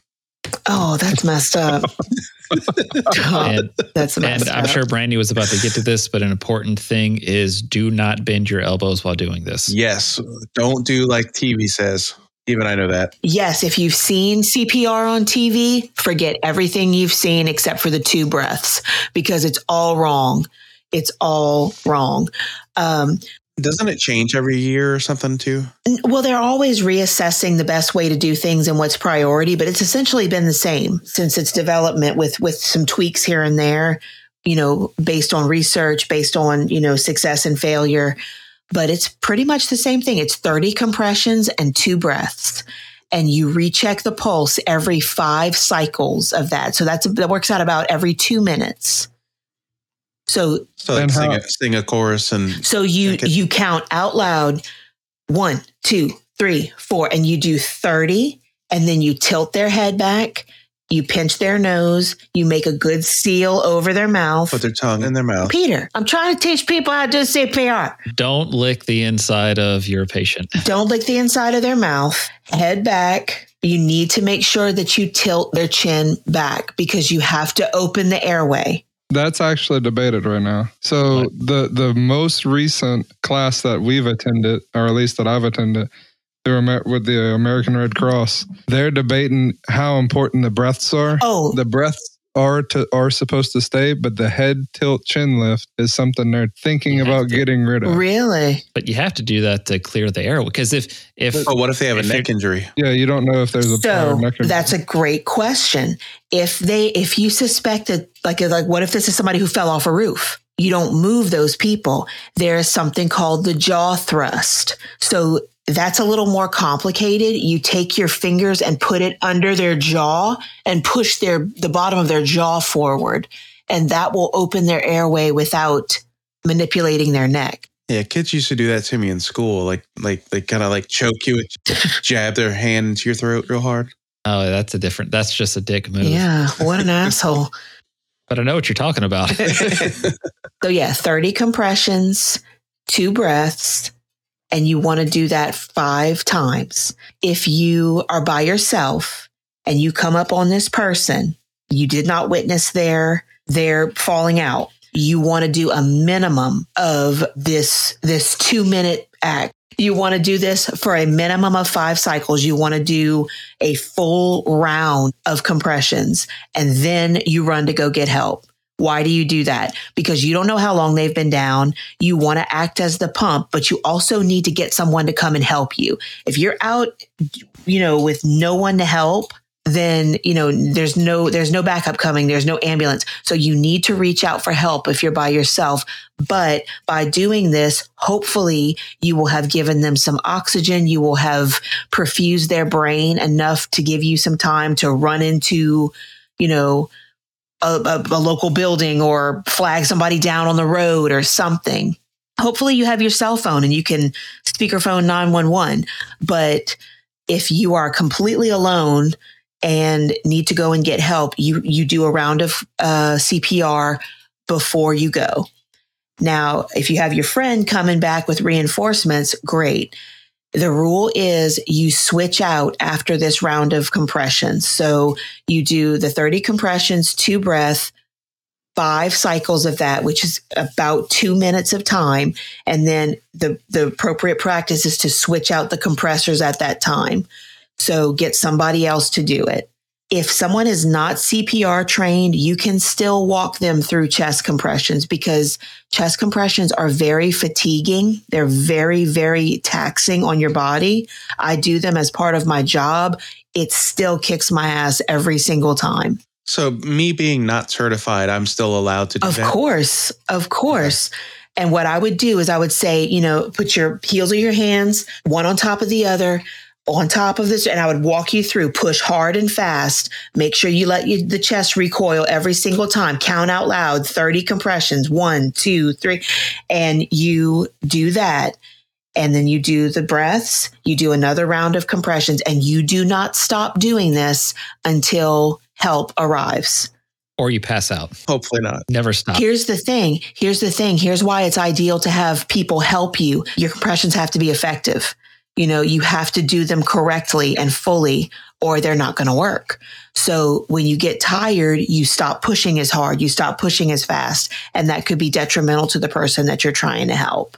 oh, that's messed up. [LAUGHS] And, [LAUGHS] that's messed and I'm sure Brandy was about to get to this, but an important thing is do not bend your elbows while doing this. Yes. Don't do like TV says. Even I know that. Yes, if you've seen CPR on TV, forget everything you've seen except for the two breaths because it's all wrong. It's all wrong. Um, Doesn't it change every year or something too? well, they're always reassessing the best way to do things and what's priority, but it's essentially been the same since its development with with some tweaks here and there, you know, based on research, based on, you know, success and failure. But it's pretty much the same thing. It's 30 compressions and two breaths. And you recheck the pulse every five cycles of that. So that's that works out about every two minutes. So So like sing a, sing a chorus and so you Okay. you count out loud one, two, three, four, and you do 30, and then you tilt their head back, you pinch their nose, you make a good seal over their mouth. put their tongue in their mouth. Peter, I'm trying to teach people how to do CPR. Don't lick the inside of your patient. [LAUGHS] Don't lick the inside of their mouth, head back. You need to make sure that you tilt their chin back because you have to open the airway. That's actually debated right now. So What? the the most recent class that we've attended, or at least that I've attended, through Amer- with the American Red Cross. They're debating how important the breaths are. Oh, The breaths are to are supposed to stay, but the head tilt chin lift is something they're thinking You about to. getting rid of. really? But you have to do that to clear the air because if if Oh, what if they have a neck injury? Yeah, you don't know if there's a prior So neck injury. that's a great question. If they, if you suspected, like, like, what if this is somebody who fell off a roof? You don't move those people. There is something called the jaw thrust. So that's a little more complicated. You take your fingers and put it under their jaw and push their, the bottom of their jaw forward. And that will open their airway without manipulating their neck. Yeah, kids used to do that to me in school. Like, like they kind of like choke you, [LAUGHS] jab their hand into your throat real hard. oh that's a different that's just a dick move. Yeah. What an asshole. But I know what you're talking about. [LAUGHS] [LAUGHS] So yeah, 30 compressions, two breaths, and you want to do that five times. If you are by yourself and you come up on this person, you did not witness their their falling out. You want to do a minimum of this this 2 minute act. You want to do this for a minimum of 5 cycles. You want to do a full round of compressions and then you run to go get help. Why do you do that? Because you don't know how long they've been down. You want to act as the pump, but you also need to get someone to come and help you. If you're out, you know, with no one to help, then, you know, there's no, there's no backup coming. There's no ambulance. So you need to reach out for help if you're by yourself. But by doing this, hopefully you will have given them some oxygen. You will have perfused their brain enough to give you some time to run into, you know, a, a, a local building or flag somebody down on the road or something. Hopefully, you have your cell phone and you can speakerphone 911. But if you are completely alone and need to go and get help, you, you do a round of uh, CPR before you go. Now, if you have your friend coming back with reinforcements, great. The rule is you switch out after this round of compressions. So you do the 30 compressions, two breath, five cycles of that, which is about two minutes of time. And then the, the appropriate practice is to switch out the compressors at that time. So get somebody else to do it. If someone is not CPR trained, you can still walk them through chest compressions because chest compressions are very fatiguing. They're very, very taxing on your body. I do them as part of my job. It still kicks my ass every single time. So, me being not certified, I'm still allowed to do it. Of that. course, of course. And what I would do is I would say, you know, put your heels of your hands one on top of the other, on top of this, and I would walk you through, push hard and fast. Make sure you let you, the chest recoil every single time. Count out loud, 30 compressions, one, two, three. And you do that. And then you do the breaths, you do another round of compressions, and you do not stop doing this until help arrives. or you pass out. Hopefully not. Never stop. Here's the thing. Here's the thing. Here's why it's ideal to have people help you. Your compressions have to be effective. You know, you have to do them correctly and fully, or they're not going to work. So when you get tired, you stop pushing as hard, you stop pushing as fast, and that could be detrimental to the person that you're trying to help.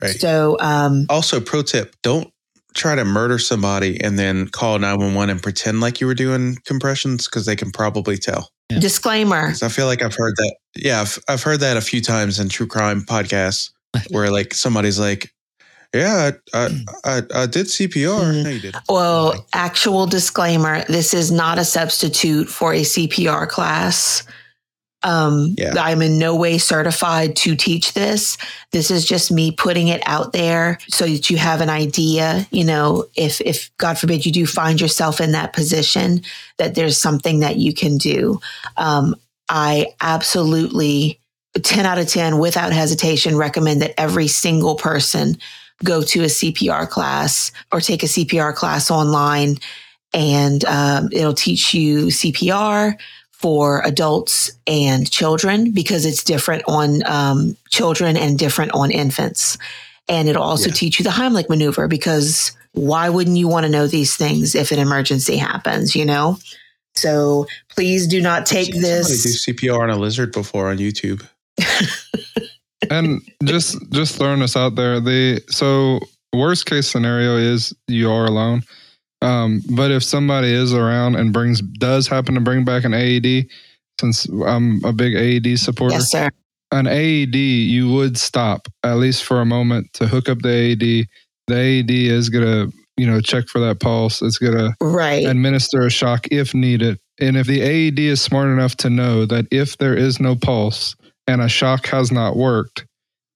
Right. So, um, Also, pro tip: don't try to murder somebody and then call 911 and pretend like you were doing compressions because they can probably tell. Yeah. disclaimer. 'Cause I feel like I've heard that. Yeah, I've, I've heard that a few times in true crime podcasts [LAUGHS] where like somebody's like, "Yeah, I I, I, I did CPR." Mhm. No, you did. Well, actual disclaimer this is not a substitute for a CPR class. Um, Yeah. I'm in no way certified to teach this. This is just me putting it out there so that you have an idea, you know, if, if God forbid you do find yourself in that position, that there's something that you can do. Um, I absolutely 10 out of 10 without hesitation recommend that every single person go to a CPR class or take a CPR class online and um, it'll teach you CPR for adults and children because it's different on um, children and different on infants. And it'll also Yeah. teach you the Heimlich maneuver because why wouldn't you want to know these things if an emergency happens, you know? So please do not take this. Do CPR on a lizard before on YouTube. [LAUGHS] and just just throwing this out there the so Worst case scenario is you are alone. Um, but if somebody is around and brings does happen to bring back an AED, since I'm a big AED supporter, Yes, sir. an AED you would stop at least for a moment to hook up the AED. The AED is gonna you know check for that pulse. It's gonna Right. administer a shock if needed. And if the AED is smart enough to know that if there is no pulse and a shock has not worked,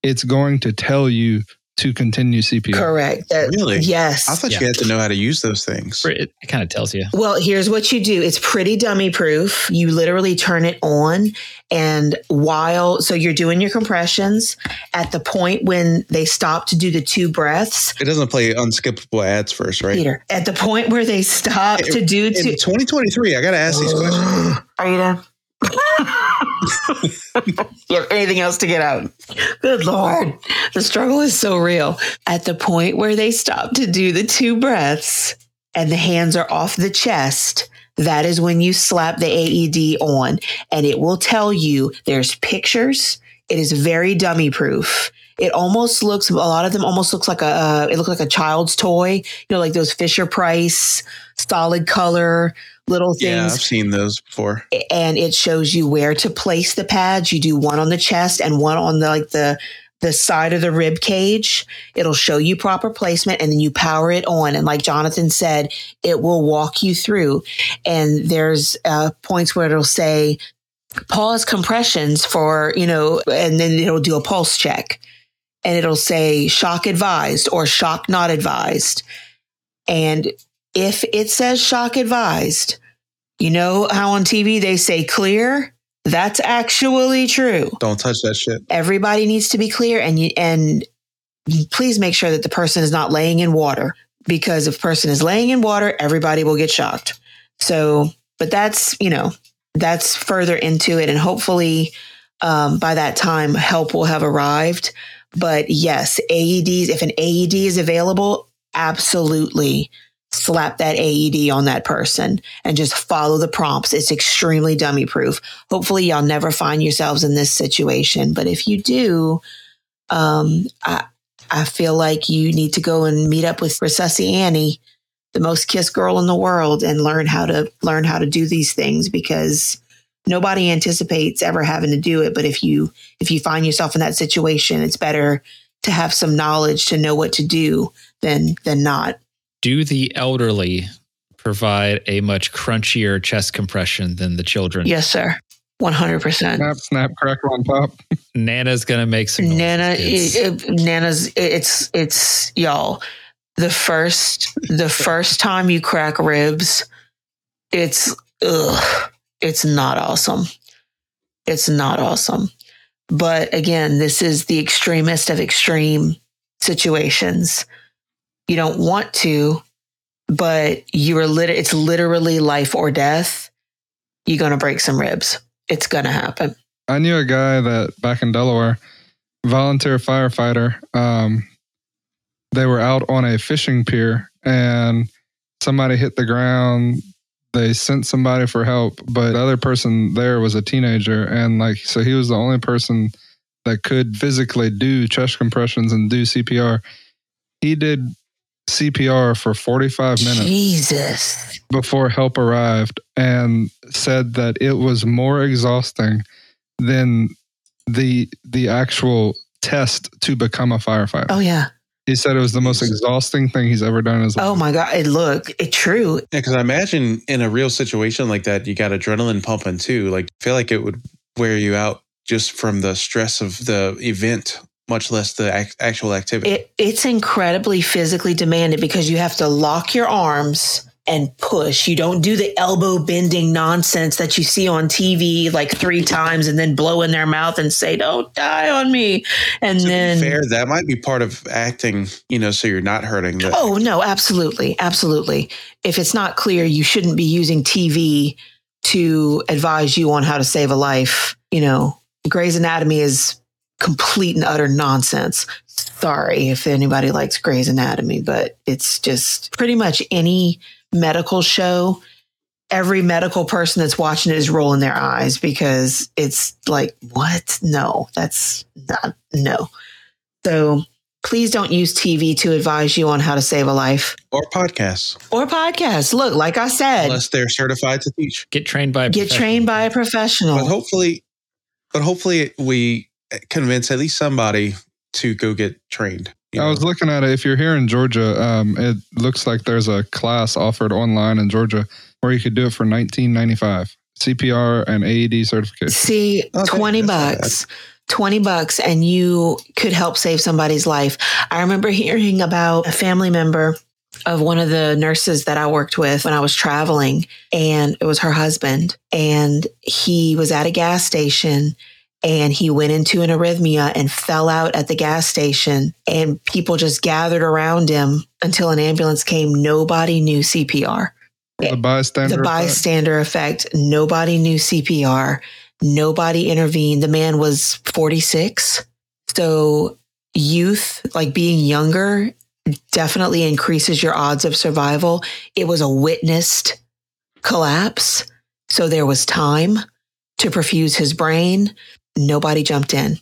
it's going to tell you to continue CPR. Correct. That- Really? Yes. I thought Yeah. you had to know how to use those things. It, it kind of tells you. Well, here's what you do. It's pretty dummy proof. You literally turn it on and while so you're doing your compressions at the point when they stop to do the two breaths, It doesn't play unskippable ads first, right? Peter, at the point where they stop to do In two 2023, I got to ask these [GASPS] questions. Are you done? [LAUGHS] you have anything else to get out? Good Lord. The struggle is so real. At the point where they stop to do the two breaths and the hands are off the chest, that is when you slap the AED on and it will tell you there's pictures. It is very dummy proof. It almost looks, a lot of them almost looks like a, uh, it looks like a child's toy, you know, like those Fisher Price solid color little things Yeah, I've seen those before. and it shows you where to place the pads. You do one on the chest and one on the like the the side of the rib cage. It'll show you proper placement and then you power it on. And like Jonathan said, it will walk you through. And there's uh, points where it'll say pause compressions for, you know, and then it'll do a pulse check and it'll say shock advised or shock not advised. And if it says shock advised, you know how on TV they say clear? That's actually true. Don't touch that shit. Everybody needs to be clear and you, and please make sure that the person is not laying in water because if person is laying in water, everybody will get shocked. So, but that's, you know, that's further into it and hopefully um, by that time help will have arrived. But yes, AEDs, if an AED is available, absolutely slap that AED on that person and just follow the prompts. It's extremely dummy proof. Hopefully, y'all never find yourselves in this situation. But if you do, um, I, I feel like you need to go and meet up with Resusci Annie, the most kissed girl in the world, and learn how to learn how to do these things because nobody anticipates ever having to do it. But if you if you find yourself in that situation, it's better to have some knowledge to know what to do than than not. Do the elderly provide a much crunchier chest compression than the children? Yes, sir. One hundred percent. Snap, snap, crackle on top. Nana's gonna make some. noises, Nana, it, it- Nana's, it's, it's y'all. The first, the first time you crack ribs, it's, ugh, it's not awesome. It's not awesome. But again, this is the extremist of extreme situations. You don't want to, but you are lit. It's literally life or death. You're gonna break some ribs. It's gonna happen. I knew a guy that back in Delaware, volunteer firefighter. Um, they were out on a fishing pier and somebody hit the ground. They sent somebody for help, but the other person there was a teenager, and like so, he was the only person that could physically do chest compressions and do CPR. He did CPR for 45 minutes Jesus. before help arrived and said that it was more exhausting than the the actual test to become a firefighter. Oh yeah. He said it was the most exhausting thing he's ever done in his life. Oh my God. It look, it true. Yeah, because I imagine in a real situation like that, you got adrenaline pumping too. Like, I feel like it would wear you out just from the stress of the event, much less the ac- actual activity. It, it's incredibly physically demanded because you have to lock your arms and push. You don't do the elbow bending nonsense that you see on TV like three times and then blow in their mouth and say, don't die on me. And to then. fair, that might be part of acting, you know, so you're not hurting. The, Oh no, absolutely, absolutely. If it's not clear, you shouldn't be using TV to advise you on how to save a life. You know, Grey's Anatomy is complete and utter nonsense. Sorry if anybody likes Grey's Anatomy, but it's just pretty much any medical show. Every medical person that's watching it is rolling their eyes because it's like, what? No, that's not, no. So please don't use TV to advise you on how to save a life Or podcasts, or podcasts. Look, like I said, unless they're certified to teach. Get trained by a get professional. trained by a professional. But hopefully, but hopefully we convince at least somebody to go get trained. you I was looking at it. If you're here in Georgia, um, it looks like there's a class offered online in Georgia where you could do it for 19.95 CPR and AED certification. See, Okay, 20 that's bucks. 20 bucks and you could help save somebody's life. I remember hearing about a family member of one of the nurses that I worked with when I was traveling and it was her husband and he was at a gas station and he went into an arrhythmia and fell out at the gas station and people just gathered around him until an ambulance came. Nobody knew CPR The bystander. the effect. bystander effect. Nobody knew CPR. Nobody intervened. The man was 46. So, youth, like being younger, definitely increases your odds of survival. It was a witnessed collapse. So, there was time to perfuse his brain. Nobody jumped in.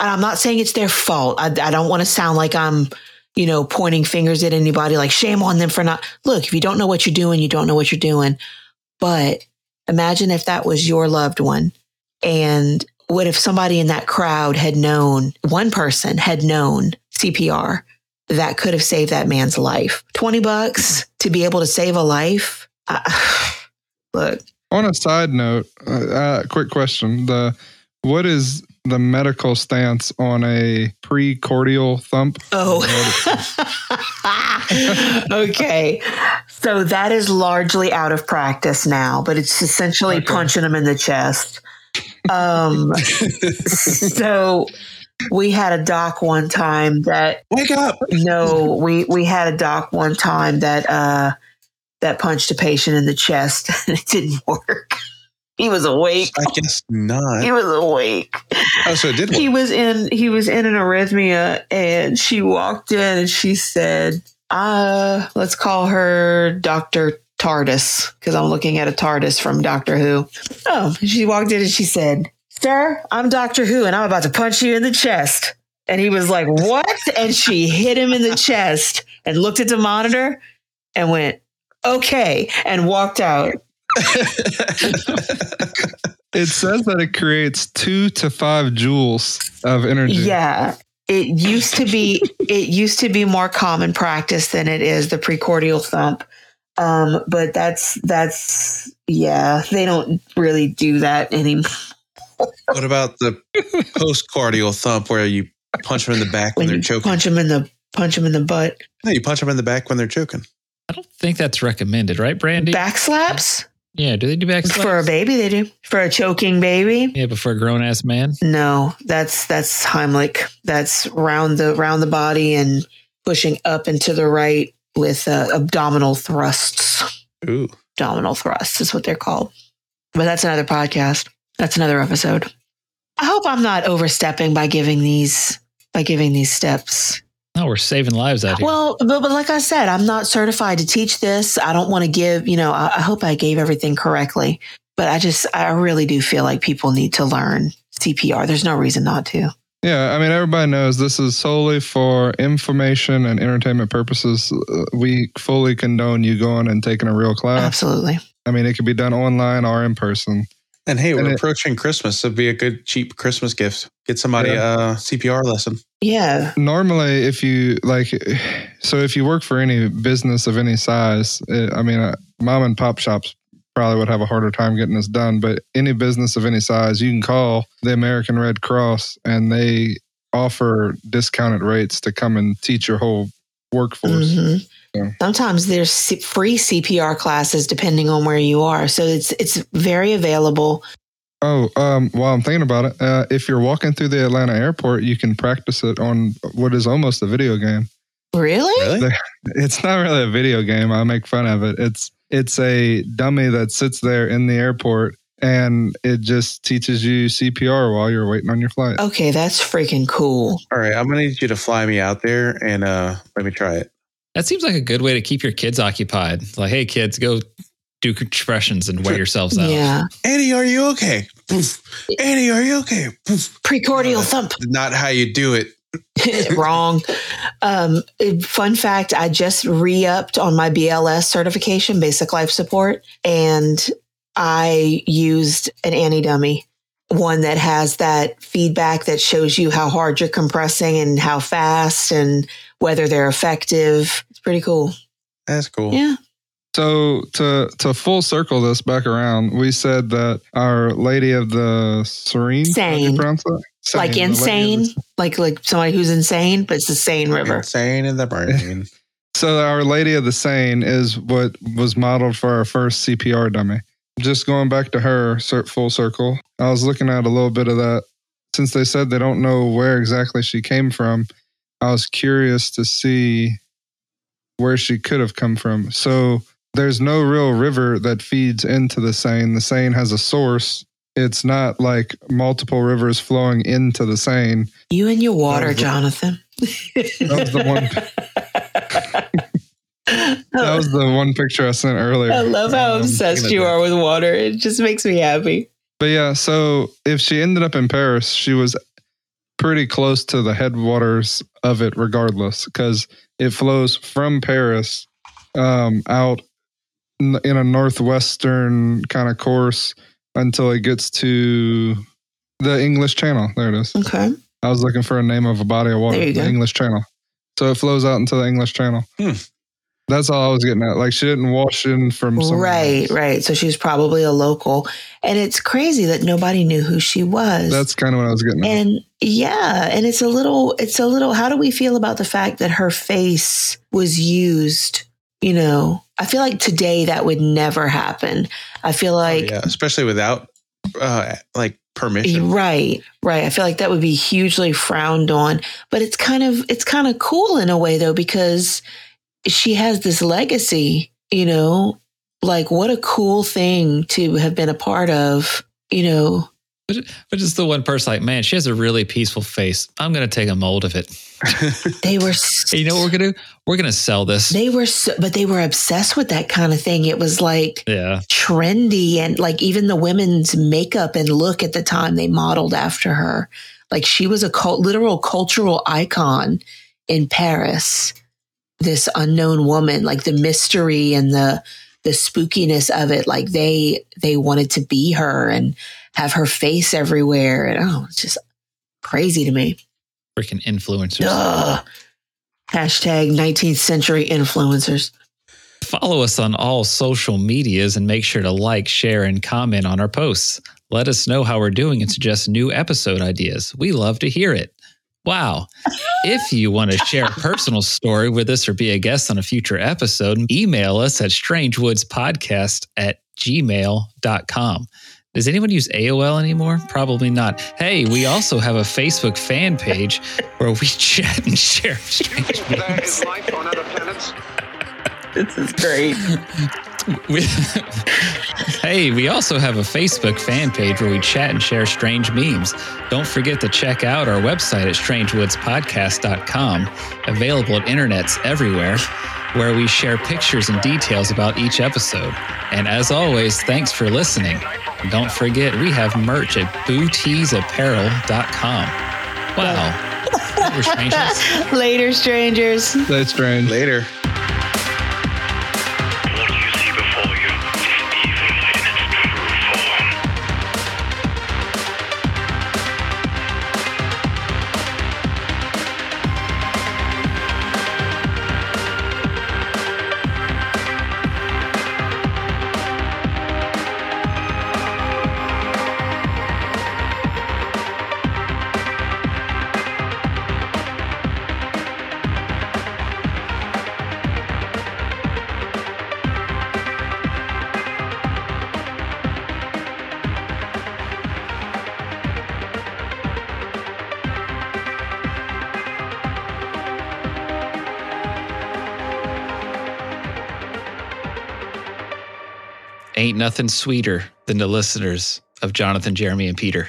And I'm not saying it's their fault. I, I don't want to sound like I'm, you know, pointing fingers at anybody like shame on them for not. Look, if you don't know what you're doing, you don't know what you're doing. But imagine if that was your loved one. And what if somebody in that crowd had known, one person had known CPR that could have saved that man's life? 20 bucks to be able to save a life. [SIGHS] Look, On a side note, uh, uh, quick question: the what is the medical stance on a precordial thump? Oh. [LAUGHS] okay. So that is largely out of practice now, but it's essentially Okay. punching them in the chest. Um, [LAUGHS] so we had a doc one time that Wake up! no, we we had a doc one time that uh that punched a patient in the chest [LAUGHS] and it didn't work. He was awake. I guess not. He was awake Oh, so it did work. he was in he was in an arrhythmia and she walked in and she said uh let's call her dr tardis because i'm looking at a tardis from doctor who oh she walked in and she said sir i'm doctor who and i'm about to punch you in the chest and he was like what and she hit him in the chest and looked at the monitor and went okay and walked out [LAUGHS] It says that it creates two to five joules of energy. Yeah. It used to be it used to be more common practice than it is the precordial thump. Um, but that's that's yeah, they don't really do that anymore. what about the postcardial thump where you punch them in the back when, When they're choking? punch them in the punch them in the butt. No, you punch them in the back when they're choking. I don't think that's recommended, right, Brandy? Back slaps? Yeah, do they do back For a baby they do. For a choking baby? Yeah, but for a grown ass man. No, that's that's Heimlich. That's round the round the body and pushing up and to the right with uh, abdominal thrusts. Ooh. abdominal thrusts is what they're called. But that's another podcast. That's another episode. I hope I'm not overstepping by giving these by giving these steps. No, we're saving lives out here. Well, but, but like I said, I'm not certified to teach this. I don't want to give, you know, I, I hope I gave everything correctly. But I just I really do feel like people need to learn CPR. There's no reason not to. Yeah, I mean, everybody knows this is solely for information and entertainment purposes. Uh, We fully condone you going and taking a real class. Absolutely. I mean, it could be done online or in person. And hey, we're And it- approaching Christmas. It'd be a good, cheap Christmas gift. Get somebody a CPR lesson. Yeah. Normally, if you like, [SIGHS] so if you work for any business of any size, uh, I mean, uh, mom and pop shops probably would have a harder time getting this done, but any business of any size, you can call the American Red Cross and they offer discounted rates to come and teach your whole workforce. Mhm. Yeah. Sometimes there's C- free CPR classes depending on where you are. So it's it's very available. Oh, um, while I'm thinking about it, uh, if you're walking through the Atlanta airport, you can practice it on what is almost a video game. Really? Really? [LAUGHS] It's not really a video game. I make fun of it. It's it's a dummy that sits there in the airport and it just teaches you CPR while you're waiting on your flight. Okay, that's freaking cool. All right, I'm gonna need you to fly me out there and uh let me try it. That seems like a good way to keep your kids occupied. Like, hey, kids, go do expressions and wear yourselves out. Yeah. Annie, are you okay? Poof. Annie, are you okay? Poof. Precordial thump. Not how you do it [LAUGHS] Wrong. Um, fun fact I just re upped on my BLS certification, basic life support, and I used an Annie dummy, one that has that feedback that shows you how hard you're compressing and how fast and whether they're effective. It's pretty cool. That's cool. Yeah. So to to full circle this back around, we said that our Lady of the Serene, how do you Sane. pronounce that? Sane, like the Lady of the insane, like like somebody who's insane, but it's the Seine River. Insane in the brain. [LAUGHS] So Our Lady of the Seine is what was modeled for our first CPR dummy. Just going back to her full circle, I was looking at a little bit of that. Since they said they don't know where exactly she came from, I was curious to see where she could have come from. So there's no real river that feeds into the Seine. The Seine has a source. It's not like multiple rivers flowing into the Seine. You and your water, was the- Jonathan. That was the one. [LAUGHS] That was the one picture I sent earlier. I love how Um, obsessed you are with water. It just makes me happy. But yeah, so if she ended up in Paris, she was pretty close to the headwaters of it, regardless, because it flows from Paris um, out n- in a northwestern kind of course until it gets to the English Channel. There it is. Okay. I was looking for a name of a body of water, There you the. English Channel. So it flows out into the English Channel. Hmm. That's all I was getting at. Like she didn't wash in from somewhere Right, else. right. So she's probably a local. And it's crazy that nobody knew who she was. That's kind of what I was getting at. and yeah, and it's a little it's a little how do we feel about the fact that her face was used, you know? I feel like today that would never happen. I feel like yeah, especially without uh, like permission. Right, right. I feel like that would be hugely frowned on, but it's kind of it's kind of cool in a way though because she has this legacy, you know, like what a cool thing to have been a part of, you know. But, but just the one person like, man, she has a really peaceful face. I'm going to take a mold of it. [LAUGHS] They were Hey, you know what we're going to do? We're going to sell this. they were so, but they were obsessed with that kind of thing. It was like yeah. trendy and like even the women's makeup and look at the time they modeled after her. Like she was a cult, literal cultural icon in Paris. This unknown woman, like the mystery and the the spookiness of it, like they they wanted to be her and have her face everywhere. And oh, it's just crazy to me. Freaking influencers. Ugh. Hashtag 19th century influencers. Follow us on all social medias and make sure to like, share, and comment on our posts. Let us know how we're doing and suggest new episode ideas. We love to hear it. Wow. if you want to share a [LAUGHS] personal story with us or be a guest on a future episode, email us at strangewoodspodcast at gmail.com. Does anyone use AOL anymore? Probably not. Hey, we also have a Facebook fan page where we [LAUGHS] chat and share strange memes. This is great. [LAUGHS] We, [LAUGHS] hey, we also have a Facebook fan page where we chat and share strange memes. Don't forget to check out our website at strangewoodspodcast.com, available at internets everywhere, where we share pictures and details about each episode. And as always, thanks for listening. And don't forget, we have merch at booteesapparel.com. Wow. [LAUGHS] We're strangers. Later, strangers. That's strange. Later. Nothing sweeter than the listeners of Jonathan, Jeremy, and Peter.